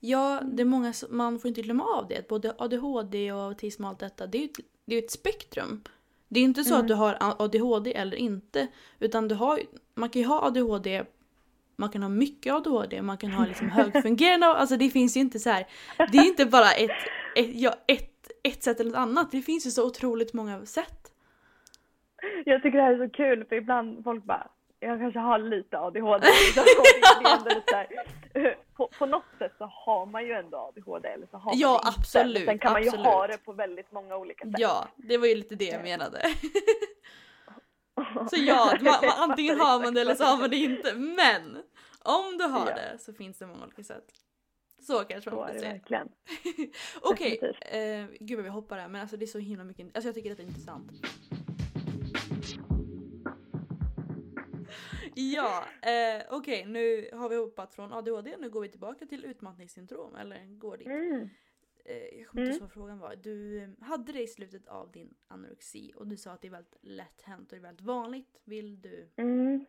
Ja, det är många, man får inte glömma av det. Både ADHD och autism och allt detta, det är ju ett, det är ett spektrum. Det är inte så Mm. att du har ADHD eller inte. Utan du har, man kan ju ha ADHD, man kan ha mycket ADHD, man kan ha liksom högfungerande, alltså det finns ju inte så här. Det är inte bara ett, ett, ja, ett, ett sätt eller ett annat, det finns ju så otroligt många sätt. Jag tycker det här är så kul för ibland folk bara jag kanske har lite ADHD. Så det lite här, på, på något sätt så har man ju ändå ADHD eller så har man Ja, det inte. absolut, Sen kan man ju ha det på väldigt många olika sätt. Ja, det var ju lite det jag menade. Så ja, man, man, antingen har man det eller så har man det inte. Men om du har Ja. det så finns det många olika sätt. Så kanske man får säga. Okej, definitivt. eh, gud vad vi hoppar här men alltså det är så himla mycket, alltså jag tycker det är intressant. Ja, eh, okej nu har vi hoppat från ADHD, nu går vi tillbaka till utmattningssyndrom eller går dit. Mm. Eh, jag kommer inte Mm. ihåg vad frågan var. Du eh, hade det i slutet av din anorexi och du sa att det är väldigt lätt hänt och det är väldigt vanligt. Vill du Mm.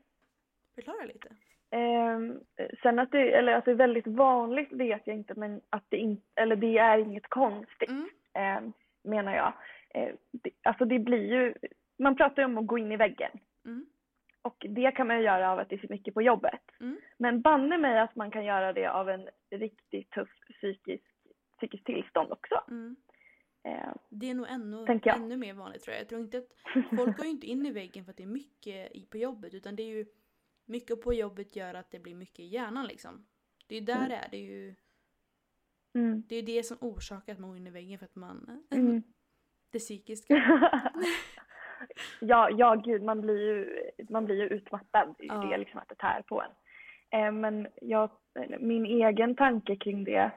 förklara lite? Ehm, sen att det, eller att det är väldigt vanligt vet jag inte men att det inte, eller det är inget konstigt Mm. ehm, menar jag. Eh, det, alltså det blir ju, man pratar ju om att gå in i väggen Mm. och det kan man ju göra av att det är för mycket på jobbet. Mm. Men banne mig att man kan göra det av en riktigt tuff psykisk, psykisk tillstånd också. Mm. Ehm, Det är nog ännu, ännu mer vanligt tror jag. Jag tror inte att folk går ju inte in i väggen för att det är mycket i, på jobbet utan det är ju mycket på jobbet gör att det blir mycket i hjärnan liksom. Det är ju där Mm. det är. Det är ju mm. det, är det som orsakar att man går in i väggen för att man... Mm. Det psykiska. ja, ja gud, man blir ju, man blir ju utmattad. Det är Ja. det liksom att det tär på en. Eh, men jag, min egen tanke kring det eh,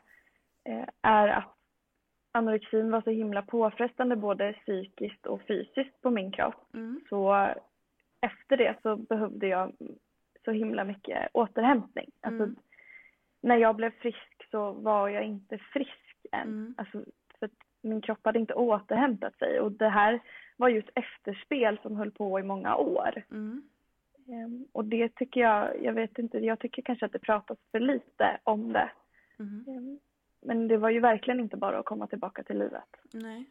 är att anorexin var så himla påfrestande både psykiskt och fysiskt på min kropp. Mm. Så efter det så behövde jag så himla mycket återhämtning. Alltså, Mm. när jag blev frisk så var jag inte frisk än. Mm. Alltså, för min kropp hade inte återhämtat sig och det här var ju ett efterspel som höll på i många år. Mm. Ehm, Och det tycker jag, jag vet inte, jag tycker kanske att det pratas för lite om det. Mm. Men det var ju verkligen inte bara att komma tillbaka till livet. Nej.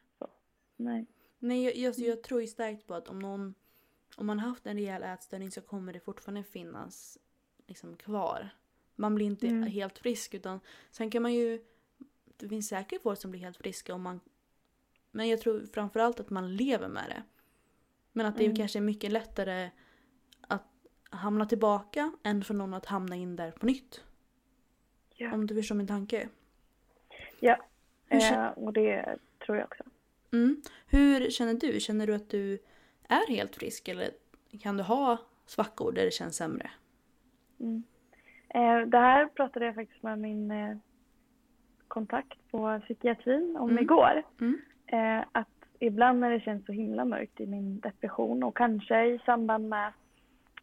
Nej. Nej, jag, jag, jag tror ju starkt på att om någon om man har haft en rejäl ätstörning så kommer det fortfarande finnas liksom, kvar. Man blir inte Mm. helt frisk utan sen kan man ju... Det finns säkert folk som blir helt friska om man... Men jag tror framförallt att man lever med det. Men att det Mm. kanske är mycket lättare att hamna tillbaka än för någon att hamna in där på nytt. Ja. Om du förstår min tanke. Ja, eh, och det tror jag också. Mm. Hur känner du? Känner du att du är helt frisk eller kan du ha svackor där det känns sämre? Mm. Eh, det här pratade jag faktiskt med min eh, kontakt på psykiatrin om Mm. igår. Mm. Eh, att ibland när det känns så himla mörkt i min depression och kanske i samband med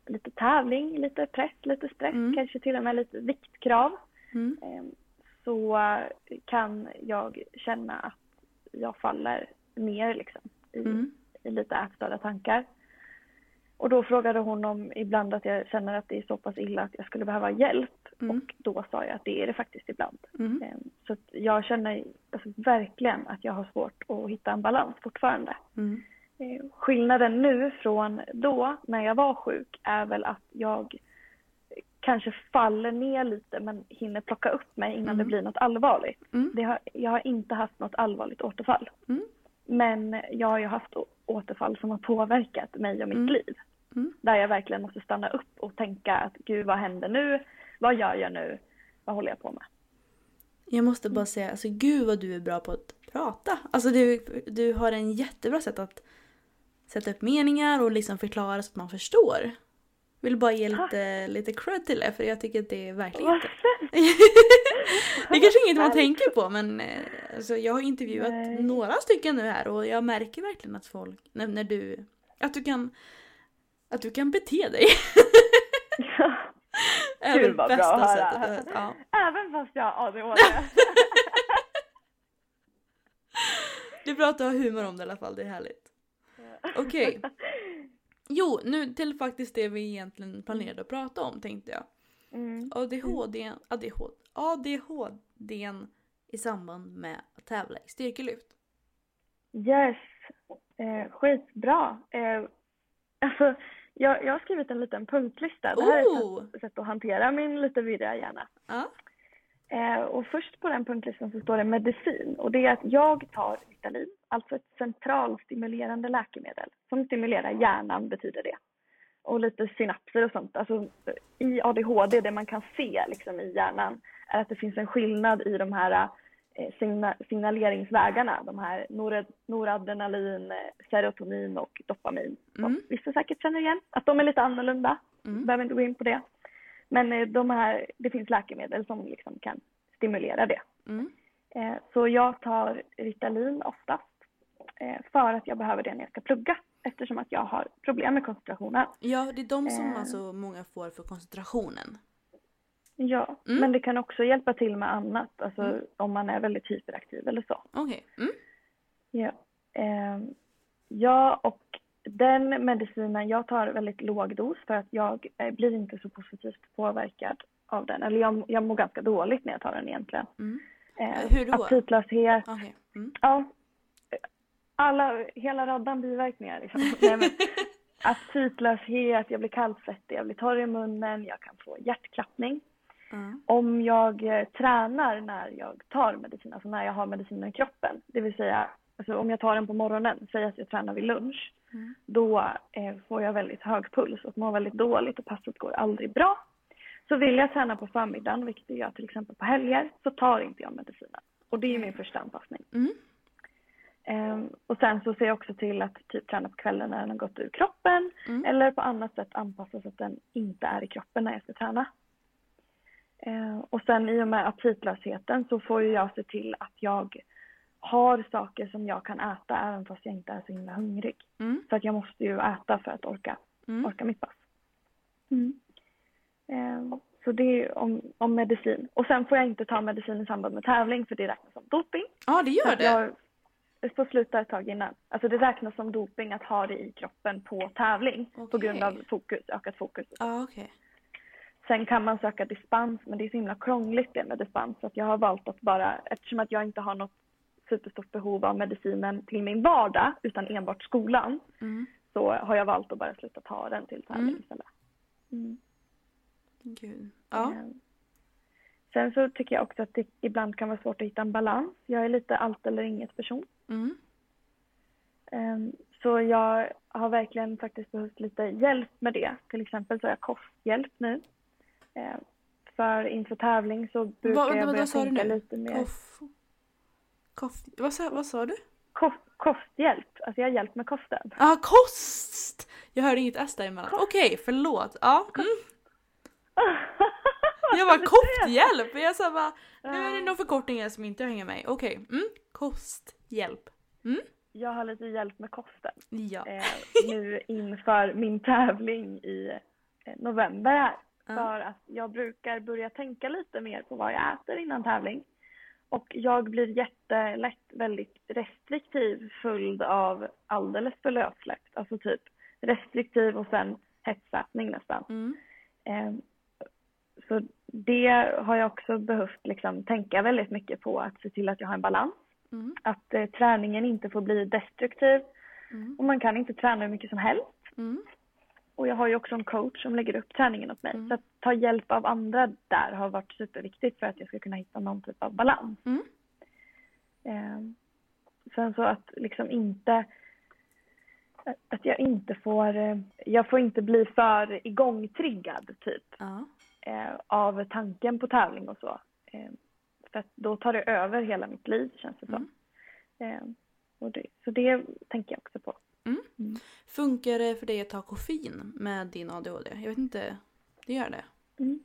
lite tävling, lite press, lite stress, Mm. kanske till och med lite viktkrav. Så kan jag känna att jag faller ner liksom i, Mm. i lite ätstörda tankar. Och då frågade hon om ibland att jag känner att det är så pass illa att jag skulle behöva hjälp. Mm. Och då sa jag att det är det faktiskt ibland. Mm. Eh, Så jag känner alltså, verkligen att jag har svårt att hitta en balans fortfarande. Mm. Eh, Skillnaden nu från då, när jag var sjuk, är väl att jag kanske faller ner lite men hinner plocka upp mig innan Mm. det blir något allvarligt. Mm. Har, jag har inte haft något allvarligt återfall. Mm. Men jag har ju haft återfall som har påverkat mig och mitt Mm. liv. Mm. Där jag verkligen måste stanna upp och tänka att gud vad händer nu? Vad gör jag nu? Vad håller jag på med? Jag måste bara säga, alltså gud vad du är bra på att prata. Alltså du, du har en jättebra sätt att sätta upp meningar och liksom förklara så att man förstår. Vill bara ge Tack. lite, lite cred till det för jag tycker att det är verkligen inte... det är kanske inget man tänker på men eh, alltså, jag har intervjuat Nej. några stycken nu här och jag märker verkligen att folk, när, när du, att du kan, att du kan bete dig. är Gud, väl vad bra att sättet. Ja. Även fast jag har ADHD. Det är bra att du har humor om det i alla fall, det är härligt. Okej. Jo, nu till faktiskt det vi egentligen planerade att prata om tänkte jag. Mm. ADHD, ADHD, ADHD i samband med att tävla i styrkelyft. Yes. Eh, skitbra. Eh, alltså, jag, jag har skrivit en liten punktlista. Det här är ett Oh! sätt, att hantera min lite virriga hjärna. Ja. Eh, och först på den punktlistan så står det medicin. Och det är att jag tar Ritalin, alltså ett centralstimulerande läkemedel. Som stimulerar hjärnan betyder det. Och lite synapser och sånt. Alltså i ADHD, det man kan se liksom i hjärnan är att det finns en skillnad i de här eh, signa signaleringsvägarna. De här norad noradrenalin, eh, serotonin och dopamin. Som Mm. vissa säkert känner igen. Att de är lite annorlunda. Mm. Behöver inte gå in på det. Men eh, de här, det finns läkemedel som liksom kan stimulera det. Mm. Eh, Så jag tar Ritalin oftast eh, för att jag behöver det när jag ska plugga eftersom att jag har problem med koncentrationen. Ja, det är de som Eh. alltså många får för koncentrationen. Ja, Mm. men det kan också hjälpa till med annat, alltså Mm. om man är väldigt hyperaktiv eller så. Okej. Mm. Ja. Eh, ja, och den medicinen, jag tar väldigt låg dos för att jag eh, blir inte så positivt påverkad av den. Eller jag, jag mår ganska dåligt när jag tar den egentligen. Mm. Eh, Hur då? Aptitlöshet, Okej. Mm. ja. Alla, hela raddan biverkningar liksom. Nej, men, aptitlöshet, jag blir kallsvettig, jag blir torr i munnen, jag kan få hjärtklappning. Ja. Om jag eh, tränar när jag tar medicin, alltså när jag har medicinen i kroppen, det vill säga alltså om jag tar den på morgonen, säg att jag tränar vid lunch, Mm. då eh, får jag väldigt hög puls och mår väldigt dåligt och passet går aldrig bra. Så vill jag träna på förmiddagen, vilket jag till exempel på helger, så tar inte jag medicinen. Och det är min första anpassning. Mm. Ehm, och sen så ser jag också till att typ träna på kvällen när den har gått ur kroppen Mm. eller på annat sätt anpassa så att den inte är i kroppen när jag ska träna. Ehm, och sen i och med aptitlösheten så får jag se till att jag har saker som jag kan äta även fast jag inte är så himla hungrig. Mm. För att jag måste ju äta för att orka, Mm. orka mitt pass. Ehm, så det är om, om medicin. Och sen får jag inte ta medicin i samband med tävling för det räknas som doping. Ja, det Så gör det. Jag, jag får sluta ett tag innan. Alltså det räknas som doping att ha det i kroppen på tävling på Okej. grund av fokus, ökat fokus. Ja, okej. Sen kan man söka dispens men det är så himla krångligt det med dispens så att jag har valt att bara, eftersom att jag inte har något superstort behov av medicinen till min vardag utan enbart skolan Mm. så har jag valt att bara sluta ta den till tävling Mm. istället. Mm. Gud. Ja. Eh, Sen så tycker jag också att det ibland kan vara svårt att hitta en balans. Jag är lite allt eller inget person. Mm. Ehm, Så jag har verkligen faktiskt behövt lite hjälp med det. Till exempel så har jag kosthjälp nu. Ehm, För inför tävling så brukar Vad- jag börja tänka nu? lite mer. Koff... Koff... Vad sa, vad sa du? Kost, kosthjälp. Alltså jag har hjälp med kosten. Ja, ah, kost! Jag hörde inget S däremellan. Kost. Okej, förlåt. Ja. Mm. Jag var sa du? kosthjälp! Jag sa bara, nu är det Ja. några förkortningar som inte hänger med. Okej, mm. kosthjälp. Jag har lite hjälp med kosten. Ja. eh, nu inför min tävling i eh, november här. För att jag brukar börja tänka lite mer på vad jag äter innan tävling. Och jag blir jättelätt väldigt restriktiv följd av alldeles för lössläppt. Alltså typ restriktiv och sen hetsätning nästan. Mm. Eh, så det har jag också behövt liksom tänka väldigt mycket på att se till att jag har en balans. Mm. Att eh, träningen inte får bli destruktiv Mm. och man kan inte träna hur mycket som helst. Mm. Och jag har ju också en coach som lägger upp träningen åt mig. Mm. Så att ta hjälp av andra där har varit superviktigt för att jag ska kunna hitta någon typ av balans. Mm. Eh, sen så att liksom inte att jag inte får, jag får inte bli för igångtriggad typ Ja. eh, av tanken på tävling och så. Eh, för att då tar det över hela mitt liv känns det som. Eh, och det, så det tänker jag också på. Funkar det för dig att ta koffein med din ADHD? Jag vet inte. Det gör det? Mm.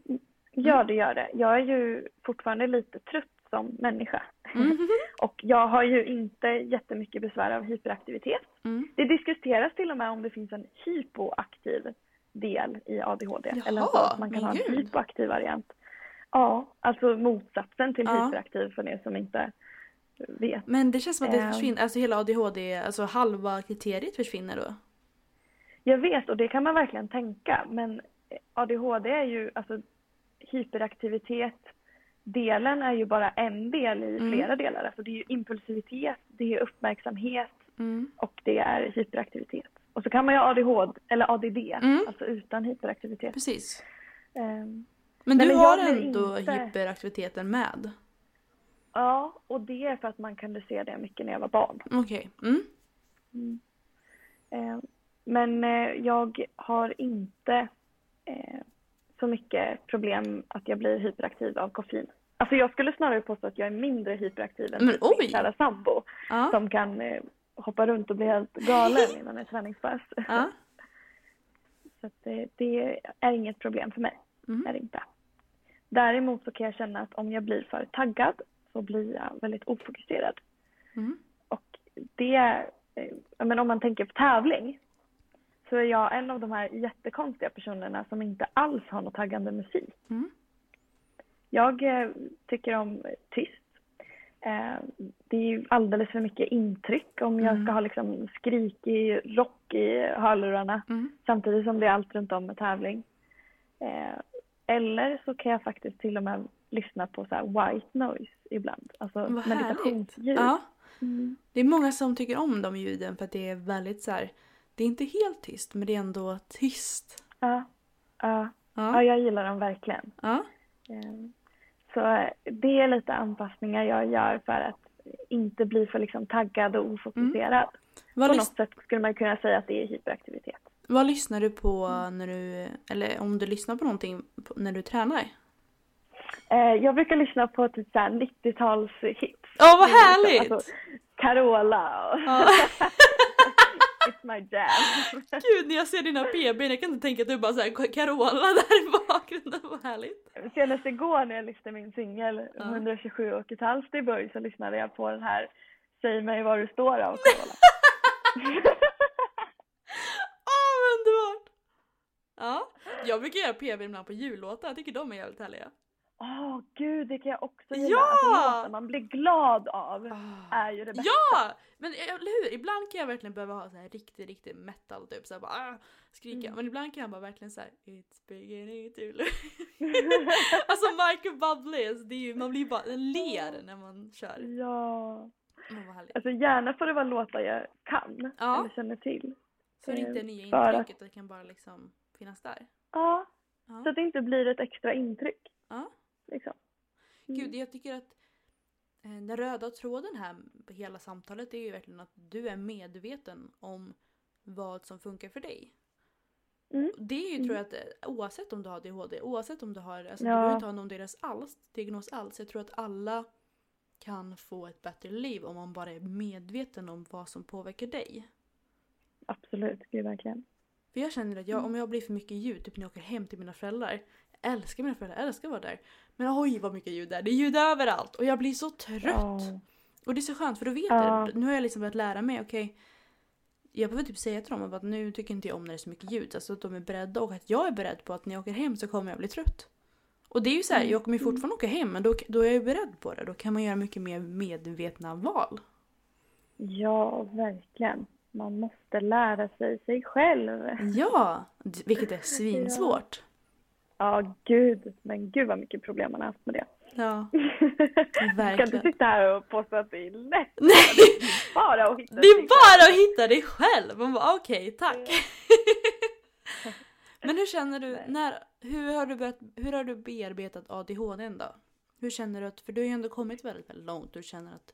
Ja, det gör det. Jag är ju fortfarande lite trött som människa. Mm. Och jag har ju inte jättemycket besvär av hyperaktivitet. Mm. Det diskuteras till och med om det finns en hypoaktiv del i ADHD. Jaha, eller så att man kan ha en hypoaktiv variant. Ja, alltså motsatsen till Ja. hyperaktiv för er som inte vet. Men det känns som att det Ehm. försvinner, alltså hela ADHD, alltså halva kriteriet försvinner då. Jag vet och det kan man verkligen tänka men ADHD är ju alltså hyperaktivitet delen är ju bara en del i Mm. flera delar. Alltså det är ju impulsivitet, det är uppmärksamhet Mm. och det är hyperaktivitet. Och så kan man ju ha ADHD eller ADD, Mm. alltså utan hyperaktivitet. Precis. Ehm, Men Nej, du men har ändå inte- hyperaktiviteten med? Ja, och det är för att man kunde se det mycket när jag var barn. Okej. Mm. Mm. Eh, men eh, jag har inte eh, så mycket problem att jag blir hyperaktiv av koffein. Alltså jag skulle snarare påstå att jag är mindre hyperaktiv än Men min kära sambo Ja. som kan eh, hoppa runt och bli helt galen innan ett träningspass. ja. Så att det, det är inget problem för mig. Mm. Är det inte. Däremot så kan jag känna att om jag blir för taggad så blir jag väldigt ofokuserad. Mm. Och det, eh, men om man tänker på tävling så är jag en av de här jättekonstiga personerna som inte alls har något taggande musik. Mm. Jag eh, tycker om tyst. Eh, det är alldeles för mycket intryck om jag Mm. ska ha liksom skrikig rock i hörlurarna Mm. samtidigt som det är allt runt om med tävling. Eller så kan jag faktiskt till och med lyssna på så här white noise ibland. Alltså Vad meditationsljud. Ja. Mm. Det är många som tycker om de ljuden för att det är väldigt så här. Det är inte helt tyst men det är ändå tyst. Ja. Ja. ja, Ja. jag gillar dem verkligen. Ja. Eh, Så eh, det är lite anpassningar jag gör för att inte bli för liksom taggad och ofokuserad. Vad, På något sätt skulle man kunna säga att det är hyperaktivitet. vad lyssnar du på när du, eller om du lyssnar på någonting när du tränar? Eh, Jag brukar lyssna på typ så här 90-tals hits. Åh vad Det är härligt! Alltså, Carola och Ja. It's my jam. Gud när jag ser dina PB, jag kan inte tänka att du bara såhär Carola där i bakgrunden, vad härligt. Senast igår när jag lyssnade min singel Ja. 127 och ett halvt i början så lyssnade jag på den här Säg mig var du står av Carola. Åh vad underbart! Ja, jag brukar göra PB ibland på jullåtar, jag tycker de är jävligt härliga. Åh gud, det kan jag också gilla. Ja! Alltså, låtar man blir glad av är ju det bästa. Ja! Men eller hur? Ibland kan jag verkligen behöva ha så här riktig, riktig metal typ såhär bara ah, skrika. Mm. Men ibland kan jag bara verkligen såhär It's beginning to Alltså Michael Bublé, alltså, det är ju, man blir bara, ler när man kör. Ja. Härligt. Alltså gärna får det vara låtar jag kan Ja. eller känner till. Så det Eh, inte är nya intrycket, det kan bara liksom finnas där. Ja, Ja. så att det inte blir ett extra intryck. Ja. Liksom. Mm. Gud, jag tycker att eh, den röda tråden här på hela samtalet är ju verkligen att du är medveten om vad som funkar för dig. Mm. Det är ju Mm. tror jag att eh, oavsett om du har ADHD, oavsett om du har, alltså Ja. du behöver inte ha någon diagnos alls, diagnos alls. Jag tror att alla kan få ett bättre liv om man bara är medveten om vad som påverkar dig. Absolut, gud verkligen. För jag känner att jag, Mm. om jag blir för mycket ljud, typ när jag åker hem till mina föräldrar. Älskar mina föräldrar, älskar att vara där. Men oj vad mycket ljud det är, det är ljud överallt och jag blir så trött. Ja. Och det är så skönt för då vet Ja. jag, nu har jag liksom börjat lära mig, okej. jag behöver typ säga till dem att nu tycker inte jag om när det är så mycket ljud. Alltså att de är beredda och att jag är beredd på att när jag åker hem så kommer jag bli trött. Och det är ju så här, Mm. jag kommer ju fortfarande åka hem men då, då är jag ju beredd på det. Då kan man göra mycket mer medvetna val. ja, verkligen. Man måste lära sig sig själv. Ja! Vilket är svinsvårt. Ja, gud. Men gud vad mycket problem man har haft med det. Ja, Ska inte verkligen. sitta här och påstå att det är lätt. Nej! Bara att hitta Det är bara att hitta dig själv! Man bara okej, tack. Men hur känner du, när, hur, har du börjat, hur har du bearbetat ADHD då? Hur känner du att, för du har ju ändå kommit väldigt, väldigt långt du känner att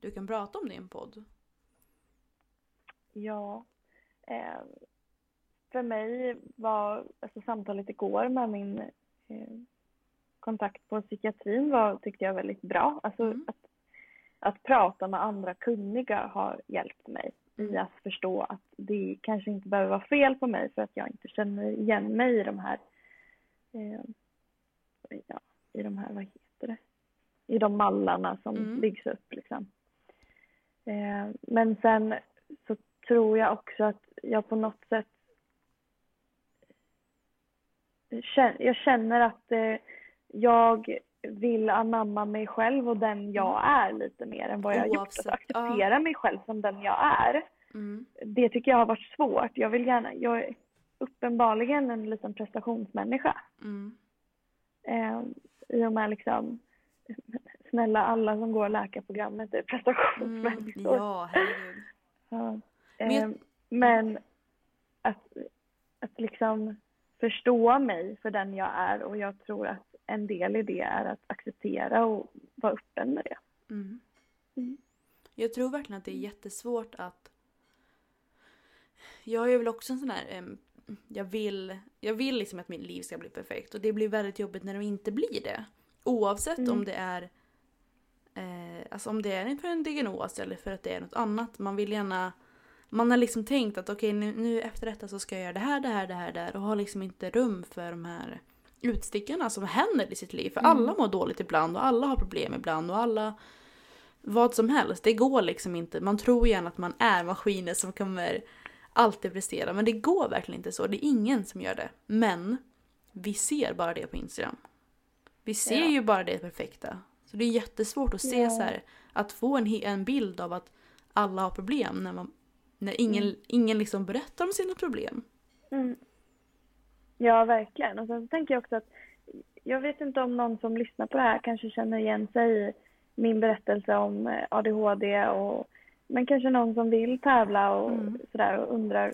du kan prata om det i en podd. Ja. Eh, för mig var alltså, samtalet igår med min eh, kontakt på psykiatrin var, tyckte jag väldigt bra. Alltså Mm. att, att prata med andra kunniga har hjälpt mig i Mm. att förstå att det kanske inte behöver vara fel på mig för att jag inte känner igen mig i de här eh, ja, i de här, vad heter det? I de mallarna som Mm. byggs upp liksom. Eh, men sen så tror jag också att jag på något sätt känner, jag känner att eh, jag vill anamma mig själv och den jag är lite mer än vad jag har gjort. Att acceptera mig själv som den jag är. Mm. Det tycker jag har varit svårt. Jag vill gärna, jag är uppenbarligen en liten prestationsmänniska. Mm. Eh, I och med liksom, snälla alla som går läkarprogrammet är Mm. prestationsmänniskor. Ja, herregud. Ja. Men jag- Eh, men att, att liksom förstå mig för den jag är och jag tror att en del i det är att acceptera och vara öppen med det. Mm. Mm. Jag tror verkligen att det är jättesvårt att... Jag är väl också en sån här... jag vill, jag vill liksom att mitt liv ska bli perfekt och det blir väldigt jobbigt när det inte blir det. Oavsett Mm. om det är eh, alltså om det är för en diagnos eller för att det är något annat. Man vill gärna... Man har liksom tänkt att okej nu, nu efter detta så ska jag göra det här, det här, det här, det här och har liksom inte rum för de här utstickarna som händer i sitt liv. För Mm. alla mår dåligt ibland och alla har problem ibland och alla vad som helst. Det går liksom inte. Man tror gärna att man är maskiner som kommer alltid prestera. Men det går verkligen inte så. Det är ingen som gör det. Men vi ser bara det på Instagram. Vi ser Ja. ju bara det perfekta. Så det är jättesvårt att se Ja. så här. Att få en, en bild av att alla har problem när, man, när ingen, Mm. ingen liksom berättar om sina problem. Mm. Ja, verkligen. Och sen så tänker jag också att jag vet inte om någon som lyssnar på det här kanske känner igen sig i min berättelse om eh, ADHD och men kanske någon som vill tävla och Mm. sådär och undrar.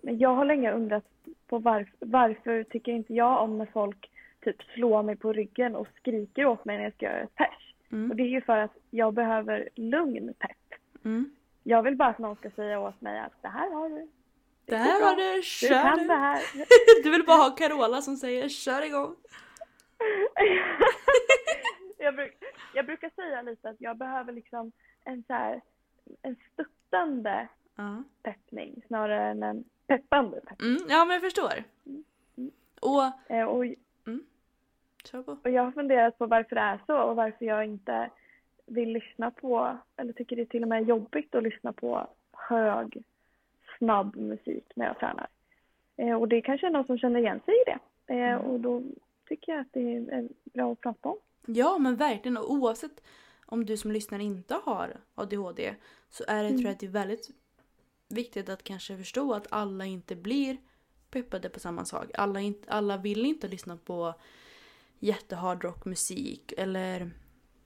Men jag har länge undrat på varför, varför tycker inte jag om när folk typ slår mig på ryggen och skriker åt mig när jag ska göra ett pers. Och Mm. det är ju för att jag behöver lugn pepp. Mm. Jag vill bara att någon ska säga åt mig att det här har du. Det går här det, Du kör kan du. det här. Du vill bara ha Carola som säger kör igång. jag, bruk, jag brukar säga lite att jag behöver liksom en så här, en stöttande Ja. peppning snarare än en peppande peppning. Mm, ja men jag förstår. Mm. Och, Eh, och, på. och jag har funderat på varför det är så och varför jag inte vill lyssna på, eller tycker det är till och med jobbigt att lyssna på hög, snabb musik när jag tränar. Eh, och det kanske är någon som känner igen sig i det. Eh, Mm. och då tycker jag att det är bra att prata om. Ja men verkligen och oavsett om du som lyssnar inte har ADHD så är det Mm. tror jag att det är väldigt viktigt att kanske förstå att alla inte blir peppade på samma sak. Alla, inte, alla vill inte lyssna på jättehardrockmusik eller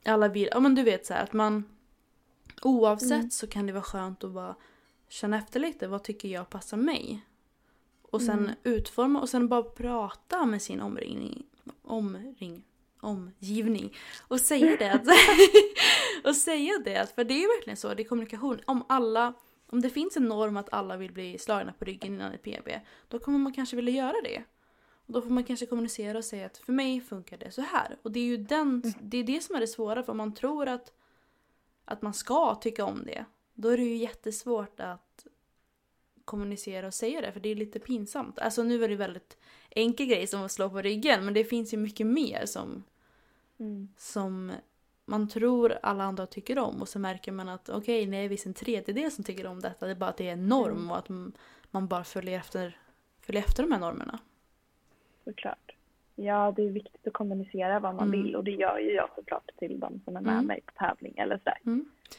alla vill, ja men du vet så här att man oavsett Mm. så kan det vara skönt att vara känna efter lite, vad tycker jag passar mig? Och sen Mm. utforma och sen bara prata med sin omringning, omring, omgivning. Och säga det. Att, och säga det, för det är ju verkligen så, det är kommunikation. Om alla, om det finns en norm att alla vill bli slagna på ryggen innan ett PB, då kommer man kanske vilja göra det. Då får man kanske kommunicera och säga att för mig funkar det så här. Och det är ju den, det, är det som är det svåra, för om man tror att, att man ska tycka om det, då är det ju jättesvårt att kommunicera och säga det, för det är lite pinsamt. Alltså nu är det väldigt enkel grej som att slå på ryggen, men det finns ju mycket mer som, Mm. som man tror alla andra tycker om och så märker man att okej, nej, det är visst en tredjedel som tycker om detta, det är bara att det är en norm Mm. och att man bara följer efter, följer efter de här normerna. Såklart. Ja, det är viktigt att kommunicera vad man Mm. vill och det gör ju jag såklart till de som är med Mm. mig på tävling eller sådär.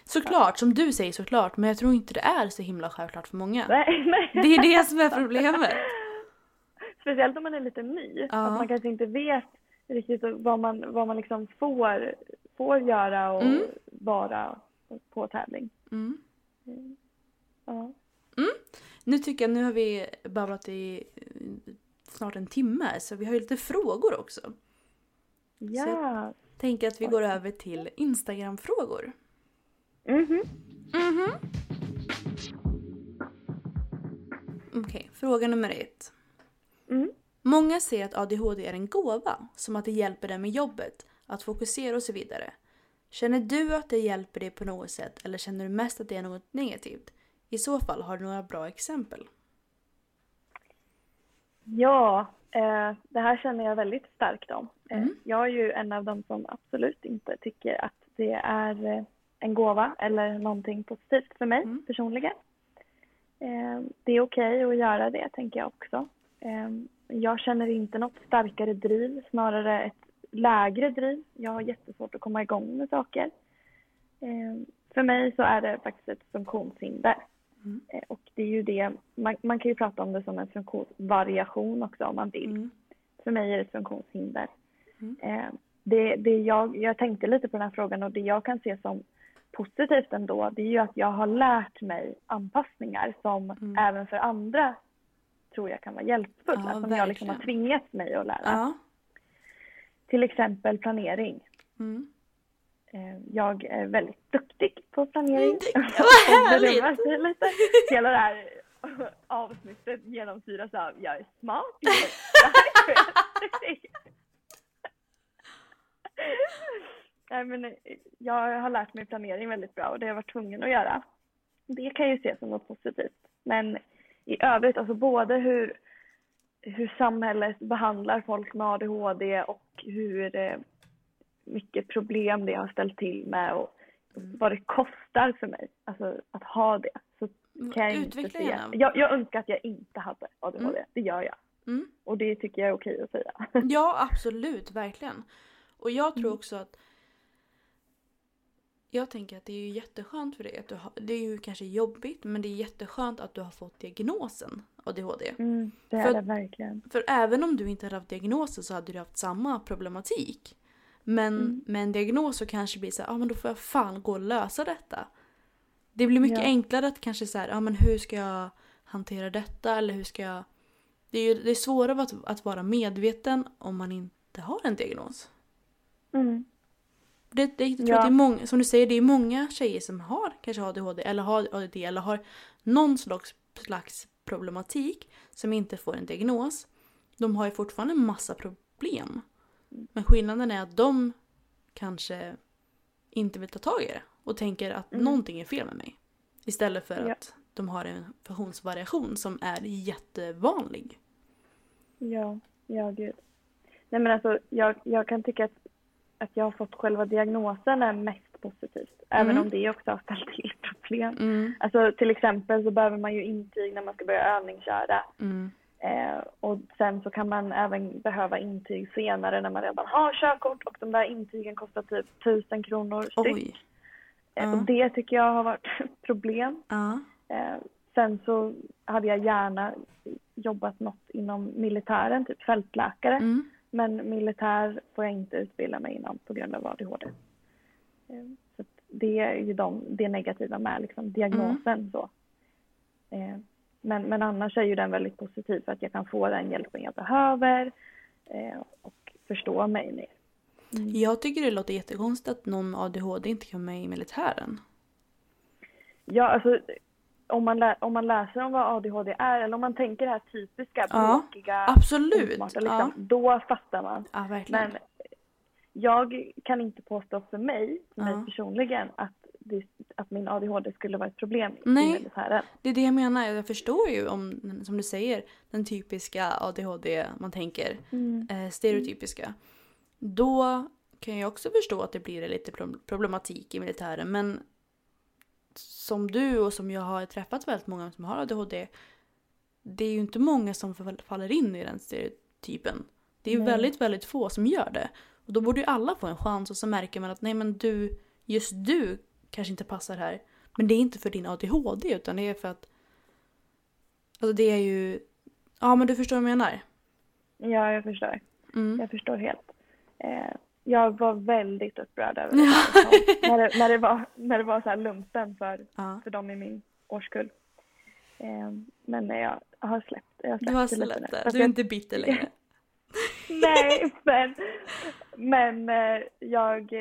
Såklart, som du säger såklart, men jag tror inte det är så himla självklart för många. Nej, nej. Det är det som är problemet. Speciellt om man är lite ny. Ja. Att man kanske inte vet riktigt vad man, vad man liksom får, får göra och Mm. vara på tävling. Mm. Ja. Nu tycker jag, nu har vi babblat i snart en timme, så vi har ju lite frågor också. Ja. Tänker att vi går över till Instagram-frågor. Mhm. Mhm. Okej, fråga nummer ett. Mm. Många säger att ADHD är en gåva, som att det hjälper dem med jobbet, att fokusera och så vidare. Känner du att det hjälper dig på något sätt eller känner du mest att det är något negativt? I så fall, har du några bra exempel? Ja, eh, det här känner jag väldigt starkt om. Eh, Mm. Jag är ju en av dem som absolut inte tycker att det är eh, en gåva eller någonting positivt för mig Mm. personligen. Eh, det är okej att göra det, tänker jag också. Jag känner inte något starkare driv, snarare ett lägre driv. Jag har jättesvårt att komma igång med saker. För mig så är det faktiskt ett funktionshinder. Mm. Eh, Och det är ju det, man, man kan ju prata om det som en funktionsvariation också om man vill. Mm. För mig är det ett funktionshinder. Mm. Eh, det, det jag, jag tänkte lite på den här frågan och det jag kan se som positivt ändå, det är ju att jag har lärt mig anpassningar som Mm. även för andra tror jag kan vara hjälpfulla. Ja, som jag liksom har verkligen. tvingats mig att lära. Ja. Till exempel planering. Mm. Eh, Jag är väldigt duktig på planering. Vad härligt! Hela det här avsnittet genomsyras av jag är smart, jag är stark. Nej, men eh, jag har lärt mig planering väldigt bra och det har jag varit tvungen att göra. Det kan ju se som något positivt. Men i övrigt, alltså både hur, hur samhället behandlar folk med ADHD och hur eh, mycket problem det har ställt till med och vad det kostar för mig alltså, att ha det. Så kan jag inte gärna. Jag, jag önskar att jag inte hade ADHD, det gör jag. Mm. Och det tycker jag är okej att säga. Ja, absolut. Verkligen. Och jag tror Mm. också att... Jag tänker att det är ju jätteskönt för dig att du har... Det är ju kanske jobbigt, men det är jätteskönt att du har fått diagnosen ADHD. Mm, det är För- det verkligen. För även om du inte hade haft diagnosen så hade du haft samma problematik. Men Mm. med en diagnos så kanske det blir så här, ja ah, men då får jag fan gå och lösa detta. Det blir mycket Ja. enklare att kanske så här, ja ah, men hur ska jag hantera detta eller hur ska jag... Det är ju det är svårare att, att vara medveten om man inte har en diagnos. Mm. Det, det, jag tror Ja. att det är många, som du säger, det är många tjejer som har kanske ADHD eller har ADD eller har någon slags, slags problematik som inte får en diagnos. De har ju fortfarande en massa problem. Men skillnaden är att de kanske inte vill ta tag i det och tänker att Mm. någonting är fel med mig. Istället för Ja. att de har en funktionsvariation som är jättevanlig. Ja, ja gud. Nej men alltså jag, jag kan tycka att, att jag har fått själva diagnosen är mest positivt. Även Mm. om det också har ställt till problem. Mm, Alltså till exempel så behöver man ju intyg när man ska börja övningsköra. mm, Eh, och sen så kan man även behöva intyg senare när man redan har körkort och de där intygen kostar typ tusen kronor styck. Ja. och det tycker jag har varit ett problem. Ja. Eh, sen så hade jag gärna jobbat något inom militären, typ fältläkare. Mm. Men militär får jag inte utbilda mig inom på grund av ADHD. Eh, Så det är ju de, det negativa med liksom diagnosen. Så. Eh, men, men annars är ju den väldigt positiv för att jag kan få den hjälpen jag behöver eh, och förstå mig mer. Mm. Jag tycker det låter jättekonstigt att någon med ADHD inte kan med i militären. Ja, alltså om man, lä- om man läser om vad ADHD är eller om man tänker det här typiska Ja, bråkiga, Absolut! osmarta, liksom, Ja, då fattar man. ja verkligen. Men jag kan inte påstå för mig, för mig Ja. personligen, att, att min ADHD skulle vara ett problem Nej. i militären. Det är det jag menar. Jag förstår ju om, som du säger, den typiska ADHD man tänker. Eh, stereotypiska. Då kan jag också förstå att det blir lite pro- problematik i militären. Men som du och som jag har träffat väldigt många som har ADHD. Det är ju inte många som fall- faller in i den stereotypen. Det är ju väldigt, väldigt få som gör det. Och då borde ju alla få en chans och så märker man att nej men du, just du kanske inte passar här. Men det är inte för din ADHD utan det är för att Alltså det är ju... Ja men du förstår vad jag menar. Ja, jag förstår. Mm. Jag förstår helt. Eh, jag var väldigt upprörd över Ja. det. när, det när det var, när det var så här lumpen för, Ja. för dem i min årskull. Eh, men jag har släppt, jag har Du har det släppt det. Du är jag- inte bitter längre. Nej, men, men eh, jag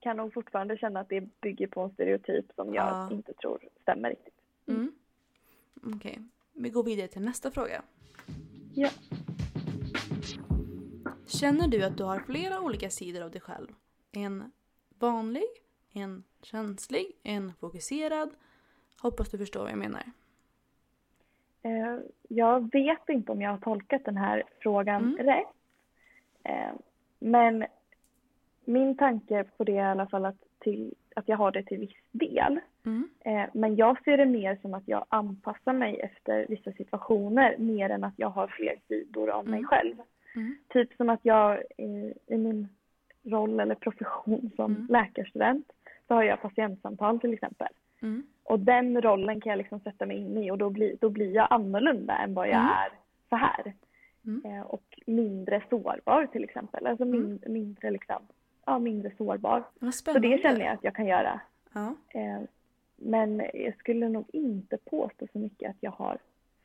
kan nog fortfarande känna att det bygger på en stereotyp som jag Ja. inte tror stämmer riktigt. Mm. Okej, vi går vidare till nästa fråga. Ja. Känner du att du har flera olika sidor av dig själv? En vanlig, en känslig, en fokuserad. Hoppas du förstår vad jag menar. Eh, jag vet inte om jag har tolkat den här frågan Mm. rätt. Eh, men min tanke på det är i alla fall att, till, att jag har det till viss del. Mm. Eh, men jag ser det mer som att jag anpassar mig efter vissa situationer mer än att jag har fler sidor av mig Mm. själv. Mm. Typ som att jag eh, i min roll eller profession som Mm. läkarstudent så har jag patientsamtal till exempel. Mm. Och den rollen kan jag liksom sätta mig in i och då blir, då blir jag annorlunda än vad jag Mm. är så här. Eh, och mindre sårbar till exempel. Alltså min, mindre liksom, ja mindre sårbar. Så det känner jag att jag kan göra. Ja. Eh, men jag skulle nog inte påstå så mycket att jag har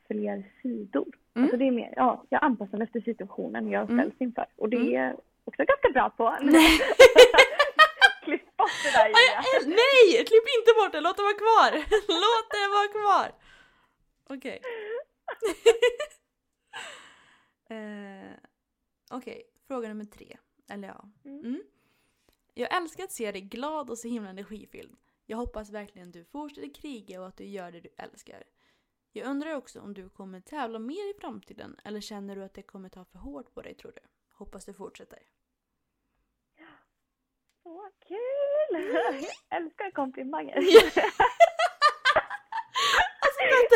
fler sidor. Mm. Alltså det är mer, ja, jag anpassar mig efter situationen jag Mm. ställs inför. Och det Mm. är också ganska bra på. Nej. Klipp bort det där Julia. nej! Klipp inte bort det, låt det vara kvar! Låt det vara kvar! Okej. eh, Okej, fråga nummer tre. Eller ja. Mm. Jag älskar att se dig glad och så himla energifylld. Jag hoppas verkligen du fortsätter kriga och att du gör det du älskar. Jag undrar också om du kommer tävla mer i framtiden eller känner du att det kommer ta för hårt på dig tror du? Hoppas du fortsätter. Så kul! Jag älskar komplimanger.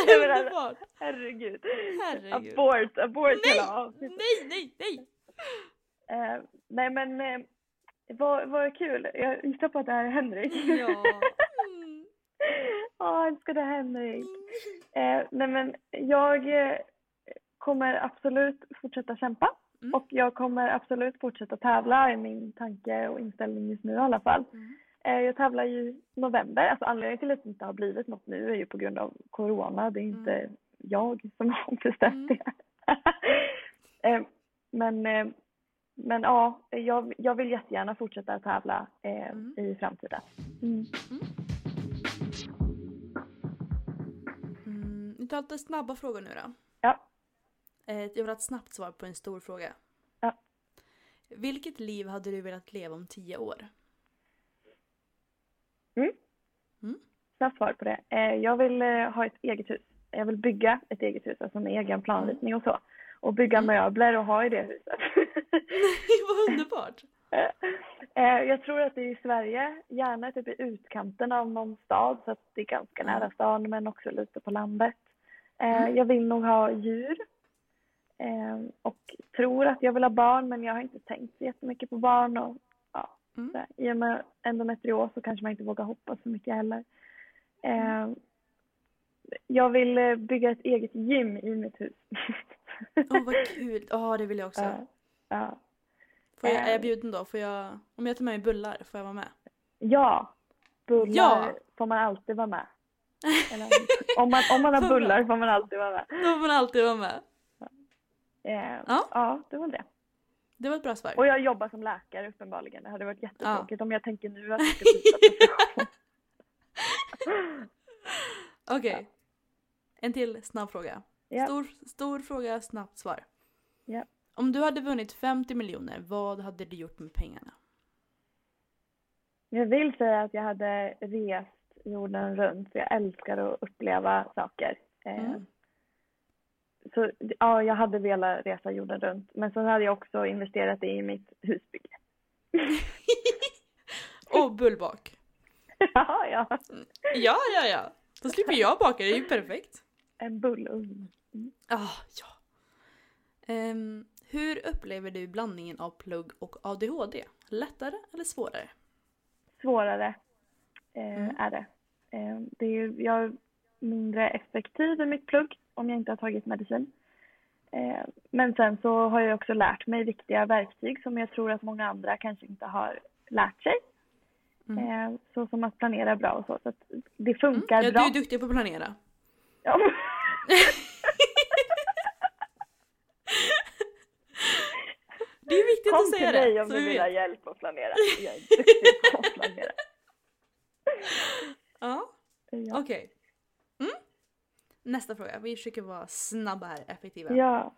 Det Jag är menar, underbart! Herregud. Herregud. Abort, abort Nej! hela avsnittet. Nej, nej, nej! Eh, nej men eh, vad, vad kul. Jag gissar på att det här är Henrik. Ja. Mm. Ja, jag det Henrik. Eh, nej men jag eh, kommer absolut fortsätta kämpa. Mm. Och jag kommer absolut fortsätta tävla i min tanke och inställning just nu i alla fall. Mm. Eh, jag tävlar ju i november. Alltså anledningen till att det inte har blivit något nu är ju på grund av corona. Det är inte Mm. jag som har bestämt det. eh, men, eh, men ja, jag, jag vill jättegärna fortsätta tävla eh, Mm. i framtiden. Mm. Mm. Vi tar lite snabba frågor nu då. Ja. Eh, Jag vill ha ett snabbt svar på en stor fråga. Ja. Vilket liv hade du velat leva om tio år? Snabbt svar på det. Eh, jag vill eh, ha ett eget hus. Jag vill bygga ett eget hus, alltså med egen planritning och så. Och bygga Mm. möbler och ha i det huset. Vad underbart! Eh, jag tror att det är i Sverige, gärna typ i utkanten av någon stad så att det är ganska Mm. nära stan men också lite på landet. Eh, Mm. Jag vill nog ha djur. Eh, och tror att jag vill ha barn men jag har inte tänkt så jättemycket på barn och ja, Mm. så i och med endometrios så kanske man inte vågar hoppas så mycket heller. Eh, jag vill eh, bygga ett eget gym i mitt hus. Åh vad kul! Ja det vill jag också. Ja, ja. Får jag, är jag bjuden då? Får jag, om jag tar med mig bullar, får jag vara med? ja, bullar Ja! får man alltid vara med. Eller, om, man, om man har bullar får man alltid vara med. Då får man alltid vara med. Eh, Ja. ja, det var det. Det var ett bra svar. Och jag jobbar som läkare uppenbarligen. Det hade varit jättetråkigt om jag tänker nu att jag ska byta profession. Okej. En till snabb fråga. Ja. Stor, stor fråga, snabbt svar. Ja. Om du hade vunnit 50 miljoner, vad hade du gjort med pengarna? Jag vill säga att jag hade rest jorden runt för jag älskar att uppleva saker. Eh, Mm. Så ja, jag hade velat resa jorden runt. Men så hade jag också investerat i mitt husbygge. Och bullbak. ja, ja. Ja, ja, ja. Då slipper jag baka, det är ju perfekt. En bullugn. Ah, ja. Ehm, hur upplever du blandningen av plugg och ADHD? Lättare eller svårare? Svårare eh, Mm. är det. Eh, det är jag är mindre effektiv i mitt plugg om jag inte har tagit medicin. Eh, men sen så har jag också lärt mig viktiga verktyg som jag tror att många andra kanske inte har lärt sig. Mm. Eh, så som att planera bra och så. Så det funkar Ja, du bra. är duktig på att planera. Ja. Det är viktigt Kom att till säga mig det. om så du vi vill ha hjälp att planera. Jag är duktig på att planera. Ja, Ja. okej. Mm. Nästa fråga. Vi försöker vara snabba här, effektiva. ja.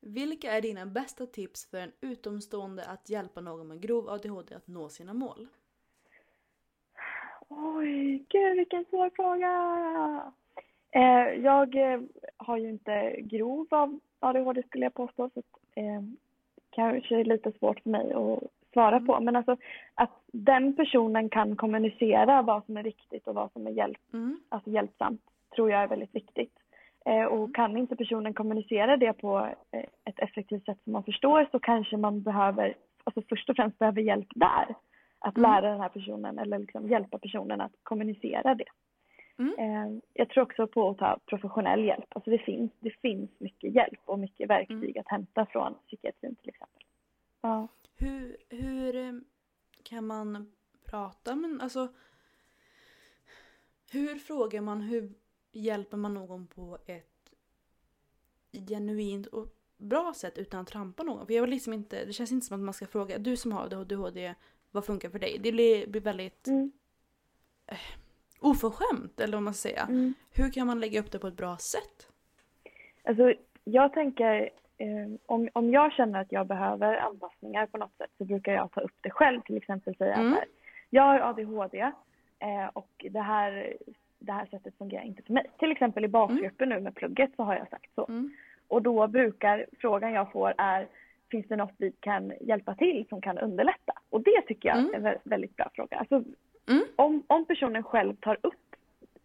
Vilka är dina bästa tips för en utomstående att hjälpa någon med grov ADHD att nå sina mål? Oj, gud vilken svår fråga. Eh, jag eh, har ju inte grov av ADHD skulle jag påstå. Så att, eh, kanske är lite svårt för mig att svara på. Men alltså att den personen kan kommunicera vad som är viktigt och vad som är hjälp, Mm. alltså hjälpsamt tror jag är väldigt viktigt. Eh, och kan inte personen kommunicera det på eh, ett effektivt sätt som man förstår så kanske man behöver, alltså först och främst behöver hjälp där. Att Mm. lära den här personen eller liksom hjälpa personen att kommunicera det. Mm. Eh, jag tror också på att ta professionell hjälp. Alltså det finns, det finns mycket hjälp och mycket verktyg Mm. att hämta från psykiatrin till exempel. Ja. Hur, hur eh, kan man prata men alltså hur frågar man, hur hjälper man någon på ett genuint och bra sätt utan att trampa någon? För jag vill liksom inte, det känns inte som att man ska fråga, du som har ADHD, vad funkar för dig? Det blir, väldigt Mm. Oförskämt, eller vad man ska säga. Mm. Hur kan man lägga upp det på ett bra sätt? Alltså, jag tänker, eh, om, om jag känner att jag behöver anpassningar på något sätt så brukar jag ta upp det själv. Till exempel säga Mm. att jag har ADHD eh, och det här, det här sättet fungerar inte för mig. Till exempel i basgruppen nu med plugget så har jag sagt så. Mm. Och då brukar frågan jag får är Finns det något vi kan hjälpa till som kan underlätta? Och det tycker jag Mm. är en vä- väldigt bra fråga. Alltså, Mm. om, om personen själv tar upp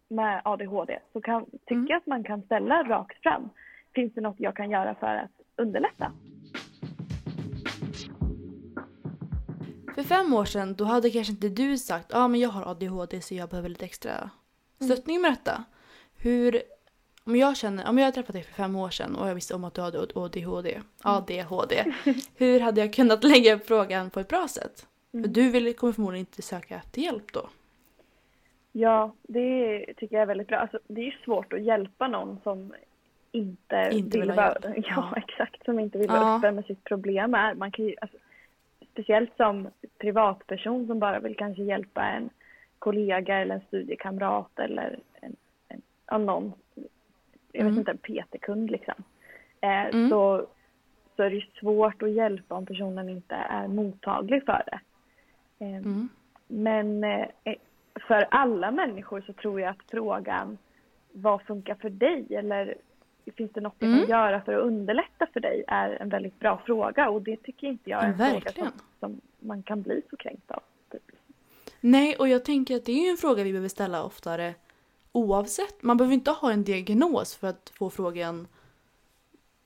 med ADHD så kan, tycker Mm. jag att man kan ställa rakt fram. Finns det något jag kan göra för att underlätta? För fem år sedan då hade kanske inte du sagt ja ah, men jag har ADHD så jag behöver lite extra stöttning med detta. Hur, om jag känner, om jag hade träffat dig för fem år sedan och jag visste om att du hade ADHD, ADHD hur hade jag kunnat lägga upp frågan på ett bra sätt? För du vill, kommer förmodligen inte söka efter hjälp då. Ja, det tycker jag är väldigt bra. Alltså, det är ju svårt att hjälpa någon som inte, Inte vill ha vara. Ja, Ja. exakt. Som inte vill Ja. vara öppen med sitt problem. Är. Man kan ju, alltså, speciellt som privatperson som bara vill kanske hjälpa en kollega eller en studiekamrat eller en, en, ja, någon, jag Mm. vet inte, en PT-kund liksom. Eh, Mm. så, så är det svårt att hjälpa om personen inte är mottaglig för det. Eh, Mm. men eh, för alla människor så tror jag att frågan vad funkar för dig eller finns det något jag Mm. kan göra för att underlätta för dig är en väldigt bra fråga och det tycker inte jag är en fråga Verkligen. som, som man kan bli så kränkt av. Typ. Nej, och jag tänker att det är en fråga vi behöver ställa oftare oavsett. Man behöver inte ha en diagnos för att få frågan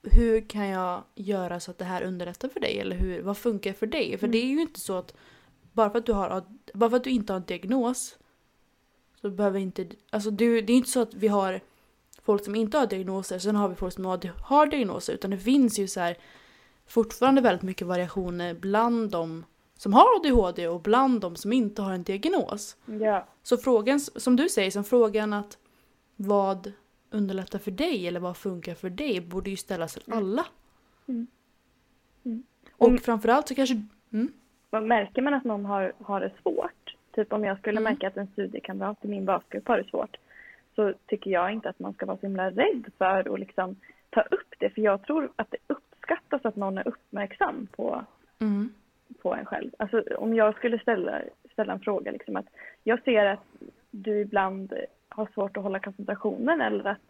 hur kan jag göra så att det här underlättar för dig? Eller hur, vad funkar för dig? För Mm. det är ju inte så att bara för att du, har, bara för att du inte har en diagnos så behöver inte... Alltså du, det är inte så att vi har folk som inte har diagnoser, sen har vi folk som har, har diagnoser. Utan det finns ju så här fortfarande väldigt mycket variationer bland de som har ADHD och bland de som inte har en diagnos. Ja. Så frågan, som du säger, som frågan att vad underlättar för dig eller vad funkar för dig borde ju ställas till alla. Mm. Mm. Och Om- framförallt så kanske... Mm, Märker man att någon har, har det svårt, typ om jag skulle Mm. märka att en studiekamrat i min basgrupp har det svårt, så tycker jag inte att man ska vara så himla rädd för att liksom ta upp det. För jag tror att det uppskattas att någon är uppmärksam på, mm, på en själv. Alltså om jag skulle ställa, ställa en fråga liksom att jag ser att du ibland har svårt att hålla koncentrationen eller att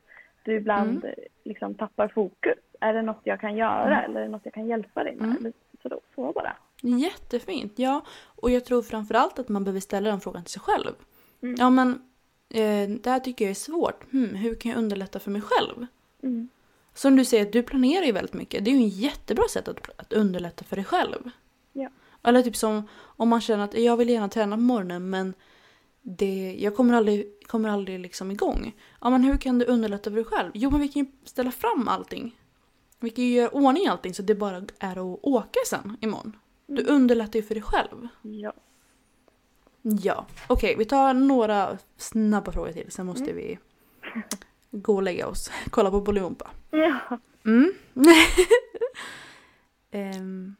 du ibland liksom tappar fokus. Är det något jag kan göra Mm. eller är det något jag kan hjälpa dig med? Mm. Så, då, så bara. Jättefint, ja. Och jag tror framförallt att man behöver ställa den frågan till sig själv. Mm. Ja men, eh, det här tycker jag är svårt. Hmm, hur kan jag underlätta för mig själv? Mm. Som du säger, du planerar ju väldigt mycket. Det är ju en jättebra sätt att, att underlätta för dig själv. Ja. Eller typ som om man känner att jag vill gärna träna på morgonen men det, jag kommer aldrig, kommer aldrig liksom igång. Ja men hur kan du underlätta för dig själv? Jo men vi kan ju ställa fram allting. Vi kan ju göra ordning allting så det bara är att åka sen imorgon. Du underlättar ju för dig själv. Ja. Ja, okej vi tar några snabba frågor till sen måste Mm. vi gå och lägga oss. Kolla på Bolibompa. Ja. Mm. Ehm.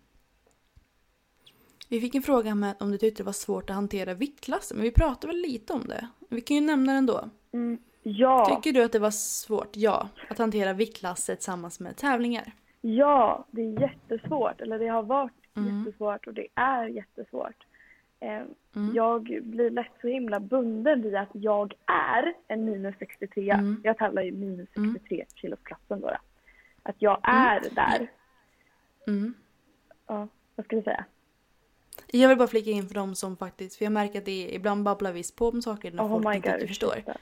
vi fick en fråga med om du tyckte det var svårt att hantera viktklassen, men vi pratade väl lite om det. Vi kan ju nämna det ändå. Mm. Ja. Tycker du att det var svårt, ja, att hantera viktklasser tillsammans med tävlingar? ja, det är jättesvårt. Eller det har varit Mm. jättesvårt och det är jättesvårt. Eh, Mm. Jag blir lätt så himla bunden vid att jag är en minus 63. Mm. Jag tävlar i minus Mm. 63 kilosklassen då. då. Att jag är där. Mm. Ja, vad ska du säga? Jag vill bara flika in för dem som faktiskt, för jag märker att det är, ibland babblar vi på om saker när Oh folk inte god, förstår.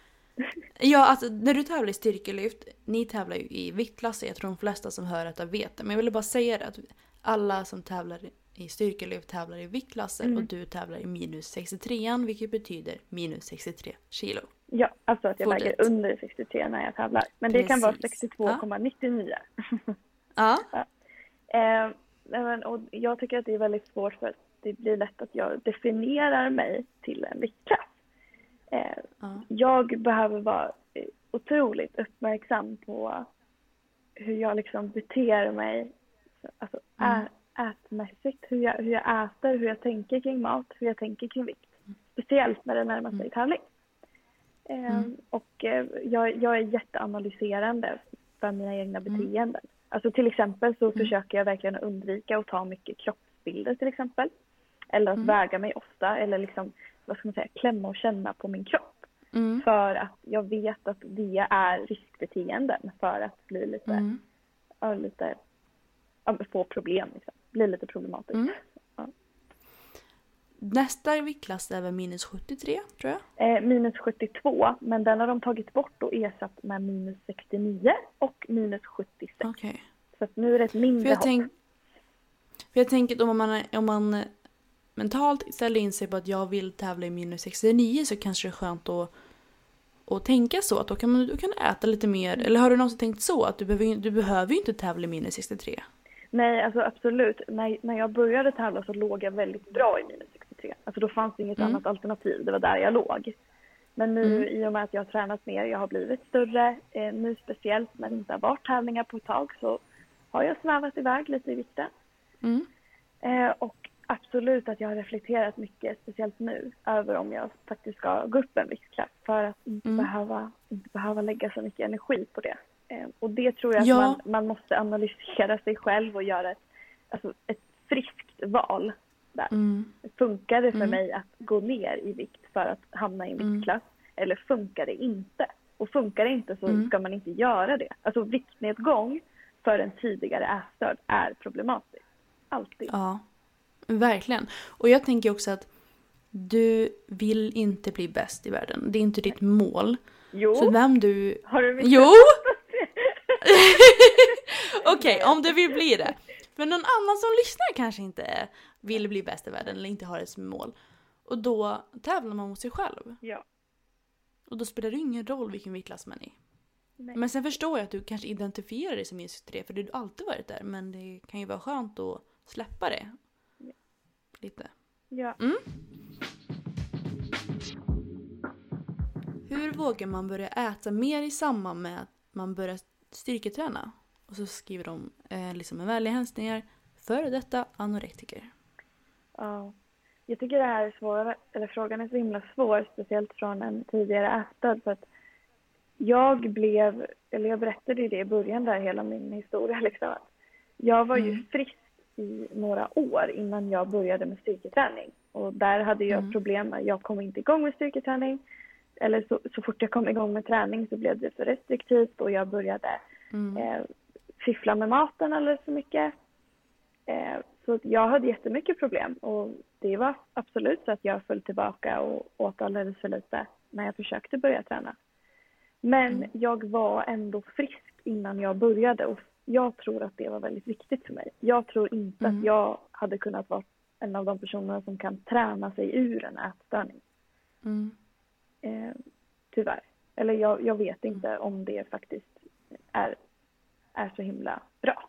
Ja, alltså när du tävlar i styrkelyft, ni tävlar ju i viktklasser, jag tror de flesta som hör detta vet det. Men jag ville bara säga det att alla som tävlar i styrkelyft tävlar i viktklasser Mm. och du tävlar i minus 63 vilket betyder minus 63 kilo. Ja, alltså att jag Fortsätt. väger under 63 när jag tävlar. Men det kan vara Precis. 62,99. Ja. Eh, nej, men, och jag tycker att det är väldigt svårt för att det blir lätt att jag definierar mig till en viktklass. Eh, ja. jag behöver vara eh, otroligt uppmärksam på hur jag liksom beter mig alltså, Mm. ätmässigt, hur jag, hur jag äter, hur jag tänker kring mat, hur jag tänker kring vikt. Speciellt när det närmar sig Mm. tävling. Eh, Mm. Och eh, jag, jag är jätteanalyserande för mina egna Mm. beteenden. Alltså till exempel så Mm. försöker jag verkligen undvika att ta mycket kroppsbilder till exempel. Eller att Mm. väga mig ofta eller liksom, vad ska man säga, klämma och känna på min kropp. Mm. För att jag vet att det är riskbeteenden för att bli lite, Mm. lite få problem. Liksom. Bli lite problematiskt. Mm. Nästa viktklass är väl minus 73 tror jag. Eh, minus 72, men den har de tagit bort och ersatt med minus 69 och minus 76. Okej. Så nu är det ett mindre För jag, hopp. tänk, för jag tänker att om man, om man mentalt ställer in sig på att jag vill tävla i minus 69 så kanske det är skönt att, att tänka så. Att då kan man då kan du äta lite mer. Eller har du någonsin tänkt så? Att du behöver, du behöver ju inte tävla i minus 63. Nej, alltså absolut. När, när jag började tävla så låg jag väldigt bra i minus 63. Alltså då fanns det inget Mm. annat alternativ. Det var där jag låg. Men nu Mm. i och med att jag har tränat mer, jag har blivit större, eh, nu speciellt när det inte har varit tävlingar på ett tag så har jag svävat iväg lite i vikten. Mm. Eh, och absolut att jag har reflekterat mycket, speciellt nu, över om jag faktiskt ska gå upp en viktklass för att inte, Mm. behöva, inte behöva lägga så mycket energi på det. Eh, och det tror jag Ja. att man, man måste analysera sig själv och göra ett, alltså ett friskt val. Där. Mm. Funkar det för Mm. mig att gå ner i vikt för att hamna i en Mm. viktklass? Eller funkar det inte? Och funkar det inte så Mm. ska man inte göra det. Alltså viktnedgång för en tidigare ätstörd är problematiskt. Alltid. Ja, verkligen. Och jag tänker också att du vill inte bli bäst i världen. Det är inte ditt mål. Jo, Så vem du... har du mycket Jo! Okej, om du vill bli det. Men någon annan som lyssnar kanske inte vill bli bäst i världen eller inte har det som mål. Och då tävlar man mot sig själv. Ja. Och då spelar det ingen roll vilken viktklass man är i. Nej. Men sen förstår jag att du kanske identifierar dig som minus 23 för du har alltid varit där. Men det kan ju vara skönt att släppa det. Ja. Lite. Ja. Mm. Hur vågar man börja äta mer i samband med att man börjar styrketräna? Och så skriver de eh, liksom med vänliga hälsningar före detta anorektiker. ja. Jag tycker det här är svåra, eller frågan är så himla svår, speciellt från en tidigare ätstörd för att jag blev, eller jag berättade ju det i början där, hela min historia liksom. att Jag var ju Mm. frisk i några år innan jag började med styrketräning. Och där hade jag Mm. problem jag kom inte igång med styrketräning. Eller så, så fort jag kom igång med träning så blev det för restriktivt och jag började Mm. eh, fiffla med maten alldeles för mycket. Eh, så jag hade jättemycket problem och det var absolut så att jag föll tillbaka och åt alldeles för lite när jag försökte börja träna. Men Mm. jag var ändå frisk innan jag började och jag tror att det var väldigt viktigt för mig. Jag tror inte Mm. att jag hade kunnat vara en av de personerna som kan träna sig ur en ätstörning. Mm. Eh, tyvärr. Eller jag, jag vet inte om det faktiskt är, är så himla bra.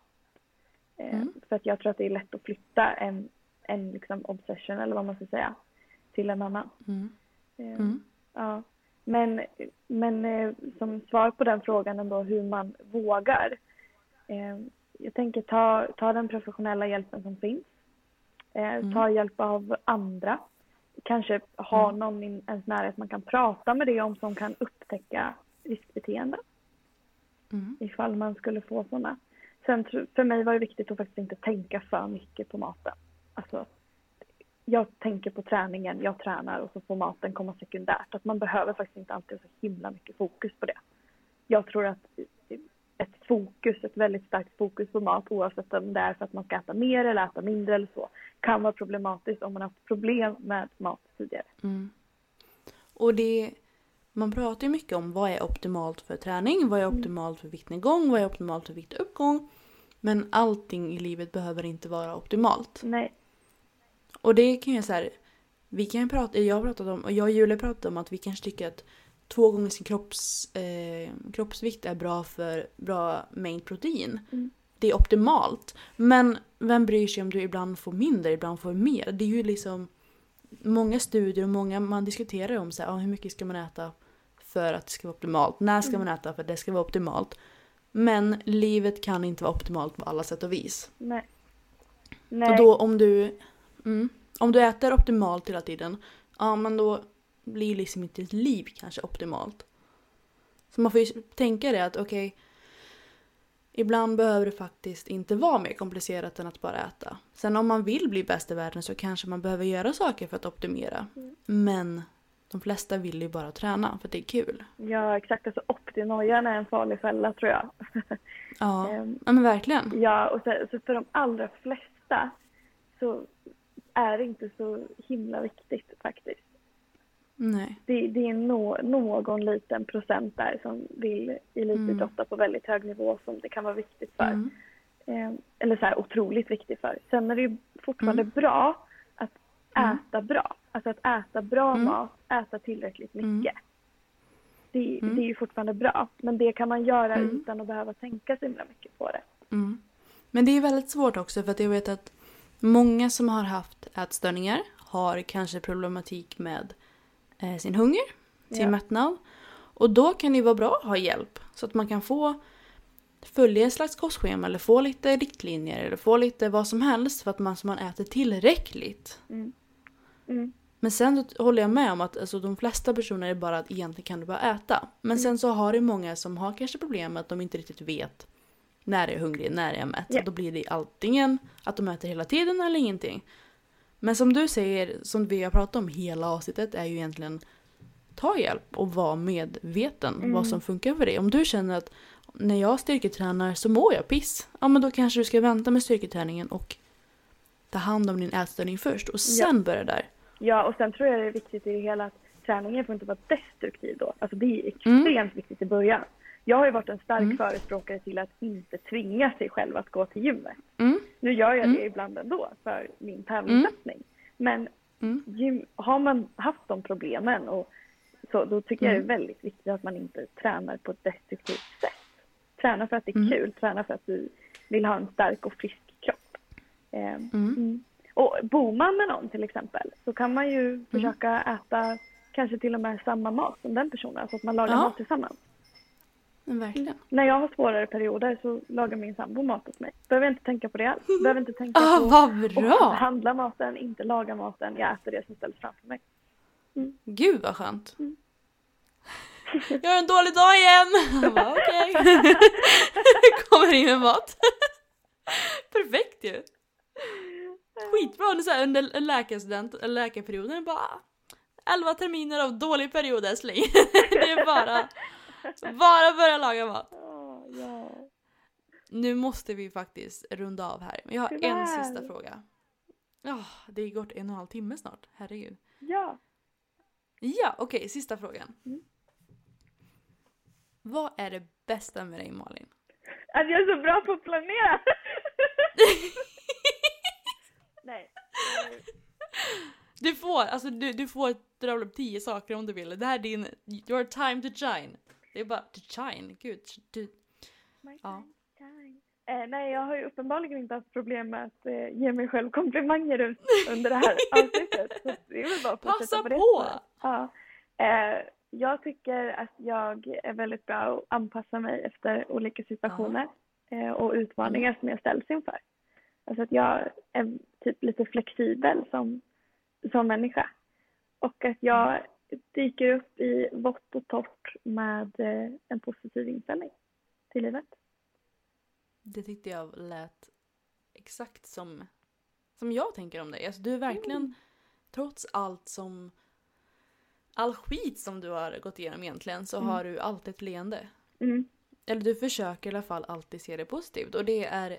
Eh, Mm. För att jag tror att det är lätt att flytta en, en liksom obsession eller vad man ska säga till en annan. Mm. Eh, Mm. Ja. Men, men eh, som svar på den frågan ändå hur man vågar. Eh, jag tänker ta, ta den professionella hjälpen som finns. Eh, Mm. Ta hjälp av andra. Kanske ha Mm. någon i ens närhet man kan prata med det om som kan upptäcka riskbeteende Mm. ifall man skulle få sådana. Sen för mig var det viktigt att faktiskt inte tänka för mycket på maten. Alltså, jag tänker på träningen, jag tränar och så får maten komma sekundärt. Att man behöver faktiskt inte alltid ha så himla mycket fokus på det. Jag tror att ett fokus, ett väldigt starkt fokus på mat oavsett om det är för att man ska äta mer eller äta mindre eller så kan vara problematiskt om man har haft problem med mat tidigare. Mm. Och det, man pratar ju mycket om vad är optimalt för träning, vad är optimalt för viktnedgång, vad är optimalt för viktuppgång. Men allting i livet behöver inte vara optimalt. Nej, Och det kan ju så här, vi kan ju prata, jag har pratat om, och jag och Julia pratat om att vi kanske tycker att två gånger sin kropps, eh, kroppsvikt är bra för bra mängd protein. Mm. Det är optimalt. Men vem bryr sig om du ibland får mindre, ibland får mer? Det är ju liksom många studier och många man diskuterar om så här, ah, hur mycket ska man äta för att det ska vara optimalt? När ska Mm. man äta för att det ska vara optimalt? Men livet kan inte vara optimalt på alla sätt och vis. nej. Nej. Och då om du, mm, om du äter optimalt hela tiden, ja men då blir liksom inte ditt liv kanske optimalt. Så man får ju tänka det att okej, ibland behöver det faktiskt inte vara mer komplicerat än att bara äta. Sen om man vill bli bäst i världen så kanske man behöver göra saker för att optimera. Mm. Men de flesta vill ju bara träna för att det är kul. Ja, exakt. Alltså optinojan är en farlig fälla tror jag. Ja, ja men verkligen. Ja, och så, så för de allra flesta så är det inte så himla viktigt faktiskt. Nej. Det, det är nå, någon liten procent där som vill elitidrotta på väldigt hög nivå som det kan vara viktigt för. Mm. Eh, eller så här otroligt viktigt för. Sen är det ju fortfarande Mm. bra att Mm. äta bra. Alltså att äta bra Mm. mat, äta tillräckligt Mm. mycket. Det, Mm. det är ju fortfarande bra. Men det kan man göra Mm. utan att behöva tänka så himla mycket på det. Mm. Men det är väldigt svårt också för att jag vet att många som har haft ätstörningar har kanske problematik med sin hunger, sin Ja. mättnad. Och då kan det vara bra att ha hjälp så att man kan få följa ett slags kostschema eller få lite riktlinjer eller få lite vad som helst för att man, så man äter tillräckligt. Mm. Mm. Men sen håller jag med om att alltså, de flesta personer är bara att egentligen kan du bara äta. Men Mm. sen så har det många som har kanske problem med att de inte riktigt vet när jag är hungrig, när jag är mätt. Så då blir det antingen att de äter hela tiden eller ingenting. Men som du säger, som vi har pratat om hela avsnittet, är ju egentligen ta hjälp och var medveten Mm. vad som funkar för dig. Om du känner att när jag styrketränar så mår jag piss. Ja men då kanske du ska vänta med styrketräningen och ta hand om din ätstörning först och sen börja där. Ja, och sen tror jag det är viktigt i det hela att träningen får inte vara destruktiv då. Alltså det är Mm. extremt viktigt i början. Jag har ju varit en stark Mm. förespråkare till att inte tvinga sig själv att gå till gymmet. Mm. Nu gör jag Mm. det ibland ändå för min tävlingssatsning. Men Mm. gym, har man haft de problemen och så, då tycker jag Mm. det är väldigt viktigt att man inte tränar på ett destruktivt sätt. Träna för att det är Mm. kul, träna för att du vill ha en stark och frisk kropp. Eh, Mm. Mm. Och bor man med någon till exempel så kan man ju Mm. försöka äta kanske till och med samma mat som den personen, så att man lagar Ja. mat tillsammans. Verkligen. När jag har svårare perioder så lagar min sambo mat åt mig. Behöver jag inte tänka på det alls. Behöver inte tänka Ah, på vad att bra! handla maten, inte laga maten. Jag äter det som ställs framför mig. Gud vad skönt. Mm. Jag har en dålig dag igen! Bara, Okej. Kommer in med mat. Perfekt ju! Skitbra så här, under läkarstudent, läkarperioden, bara 11 terminer av dålig period älskling. Det är bara, bara börja laga mat. Ja, ja. Nu måste vi faktiskt runda av här. Men jag har Tyvärr. en sista fråga. Ja, det har gått en och en halv timme snart. Herregud. ja. Ja, okej, sista frågan. Mm. Vad är det bästa med dig Malin? Att jag är så bra på att planera. Nej. Du får, alltså du, du får dra upp tio saker om du vill. Det här är din, your time to shine. Det är bara to shine, gud. Du, my Ja. Eh, nej, jag har ju uppenbarligen inte haft problem med att eh, ge mig själv komplimanger un- under det här avsnittet. Så det är väl bara att Passa på på! Ja. Eh, jag tycker att jag är väldigt bra att anpassa mig efter olika situationer eh, och utmaningar som jag ställs inför. Alltså att jag är typ lite flexibel som, som människa. Och att jag dyker upp i vått och torrt med eh, en positiv inställning till livet. det tyckte jag lät exakt som, som jag tänker om dig. Alltså du är verkligen, Mm. trots allt som, all skit som du har gått igenom egentligen så Mm. har du alltid ett leende. Mm. Eller du försöker i alla fall alltid se det positivt och det är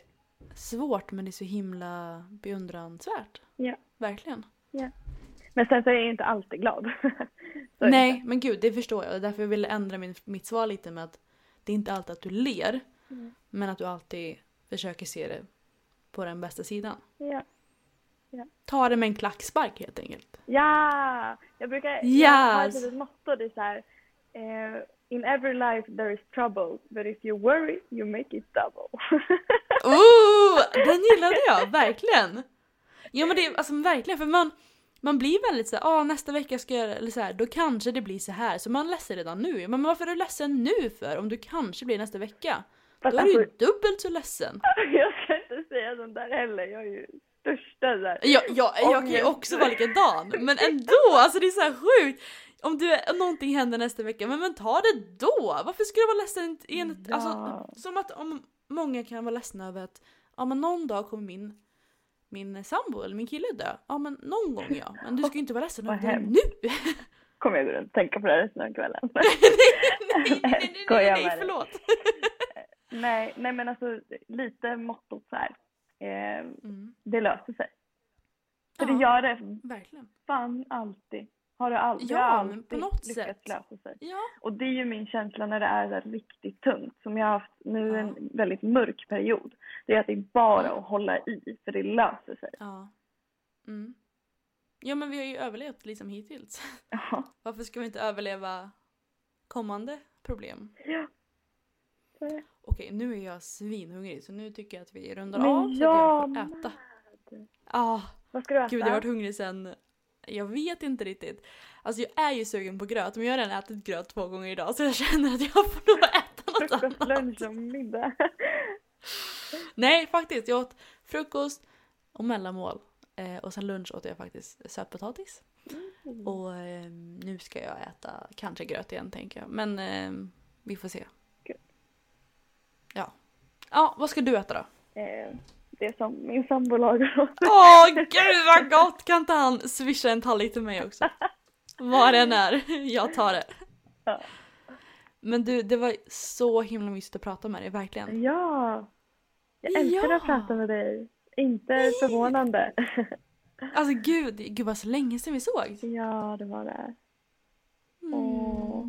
svårt men det är så himla beundransvärt. Ja. Verkligen. Men sen så är jag inte alltid glad. Nej, inte. men gud, det förstår jag. Det är därför jag ville ändra min, mitt svar lite med att det är inte alltid att du ler, Mm. men att du alltid försöker se det på den bästa sidan. Ja. Ta det med en klackspark helt enkelt. ja! Jag brukar jag har ett Yes. litet motto. Det är så här. Eh, In every life there is trouble, but if you worry you make it double. Oh, den gillade jag, verkligen! Ja men det är alltså verkligen, för man, man blir väldigt såhär, ah, nästa vecka ska jag, eller så här, då kanske det blir så här. så man är ledsen redan nu. Men varför är du ledsen nu för om du kanske blir nästa vecka? Fast Då är du ju alltså, dubbelt så ledsen. jag ska inte säga sånt där heller. Jag är ju största där. Jag, jag, jag kan ju också vara likadan, men ändå! Alltså det är så här sjukt! Om, du, om någonting händer nästa vecka, men, men ta det då! Varför ska du vara ledsen en... Ja. Alltså, som att om många kan vara ledsna över att ja, men någon dag kommer min, min sambo eller min kille dö. Ja men någon gång ja, men du ska ju inte vara ledsen över det nu! Kommer jag gå runt och tänka på det här resten av kvällen. nej, nej, nej, nej, nej, förlåt! nej, nej men alltså lite mottot så här. Eh, Mm, det löser sig. För Ja. det gör det verkligen. fan alltid. Har det alltid, Ja, alltid på något lyckats sätt. lösa sig. Ja. Och det är ju min känsla när det är riktigt tungt som jag har haft nu Ja. en väldigt mörk period. Det är att det är bara att hålla i för det löser sig. ja. Mm. Ja men vi har ju överlevt liksom hittills. Ja. Varför ska vi inte överleva kommande problem? ja. Okej, nu är jag svinhungrig så nu tycker jag att vi rundar Men av så att jag får äta. Ah, Vad ska du äta? gud, jag har varit hungrig sen... Jag vet inte riktigt. Alltså jag är ju sugen på gröt men jag har redan ätit gröt två gånger idag så jag känner att jag får nog äta något Frukost, annat. lunch och middag. Nej, faktiskt. Jag åt frukost och mellanmål. Eh, och sen lunch åt jag faktiskt sötpotatis. Mm. Och eh, nu ska jag äta kanske gröt igen tänker jag. Men eh, vi får se. Gud. Ja. Ja, vad ska du äta då? Det som min sambo lagar åt mig. Åh gud vad gott! Kan inte han swisha en tallrik till mig också? Vad det än är, jag tar det. Ja. Men du, det var så himla mysigt att prata med dig, verkligen. Ja! Jag älskar Ja. att prata med dig. Inte förvånande. Alltså gud, gud vad så länge sedan vi såg. ja, det var det. Mm. Åh.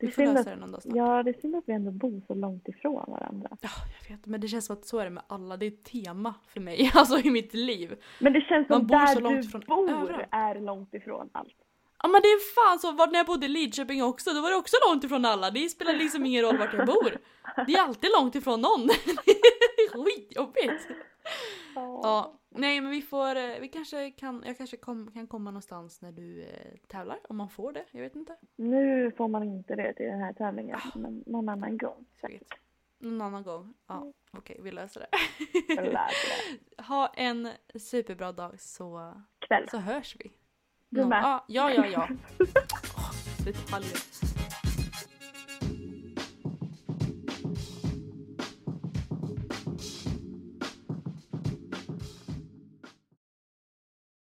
Det Vi får lösa att, det någon dag snart. ja, det är synd att vi ändå bor så långt ifrån varandra. Ja, jag vet. Men det känns som att så är det med alla. Det är ett tema för mig, alltså i mitt liv. Men det känns Man som där så långt du bor överallt. är långt ifrån allt. Ja men det är fan så, när jag bodde i Lidköping också, då var det också långt ifrån alla. Det spelar liksom ingen roll vart jag bor. Det är alltid långt ifrån någon. Skitjobbigt. Ja, nej men vi får, eh, vi kanske kan, jag kanske kom, kan komma någonstans när du eh, tävlar, om man får det, jag vet inte. Nu får man inte det till den här tävlingen, men någon annan gång. Säkert. Någon annan gång. Ja, okej, vi löser det. Jag läser det. Ha en superbra dag så, Kväll. så hörs vi. Du med. Ja, ja, ja. ja. Åh, detaljer.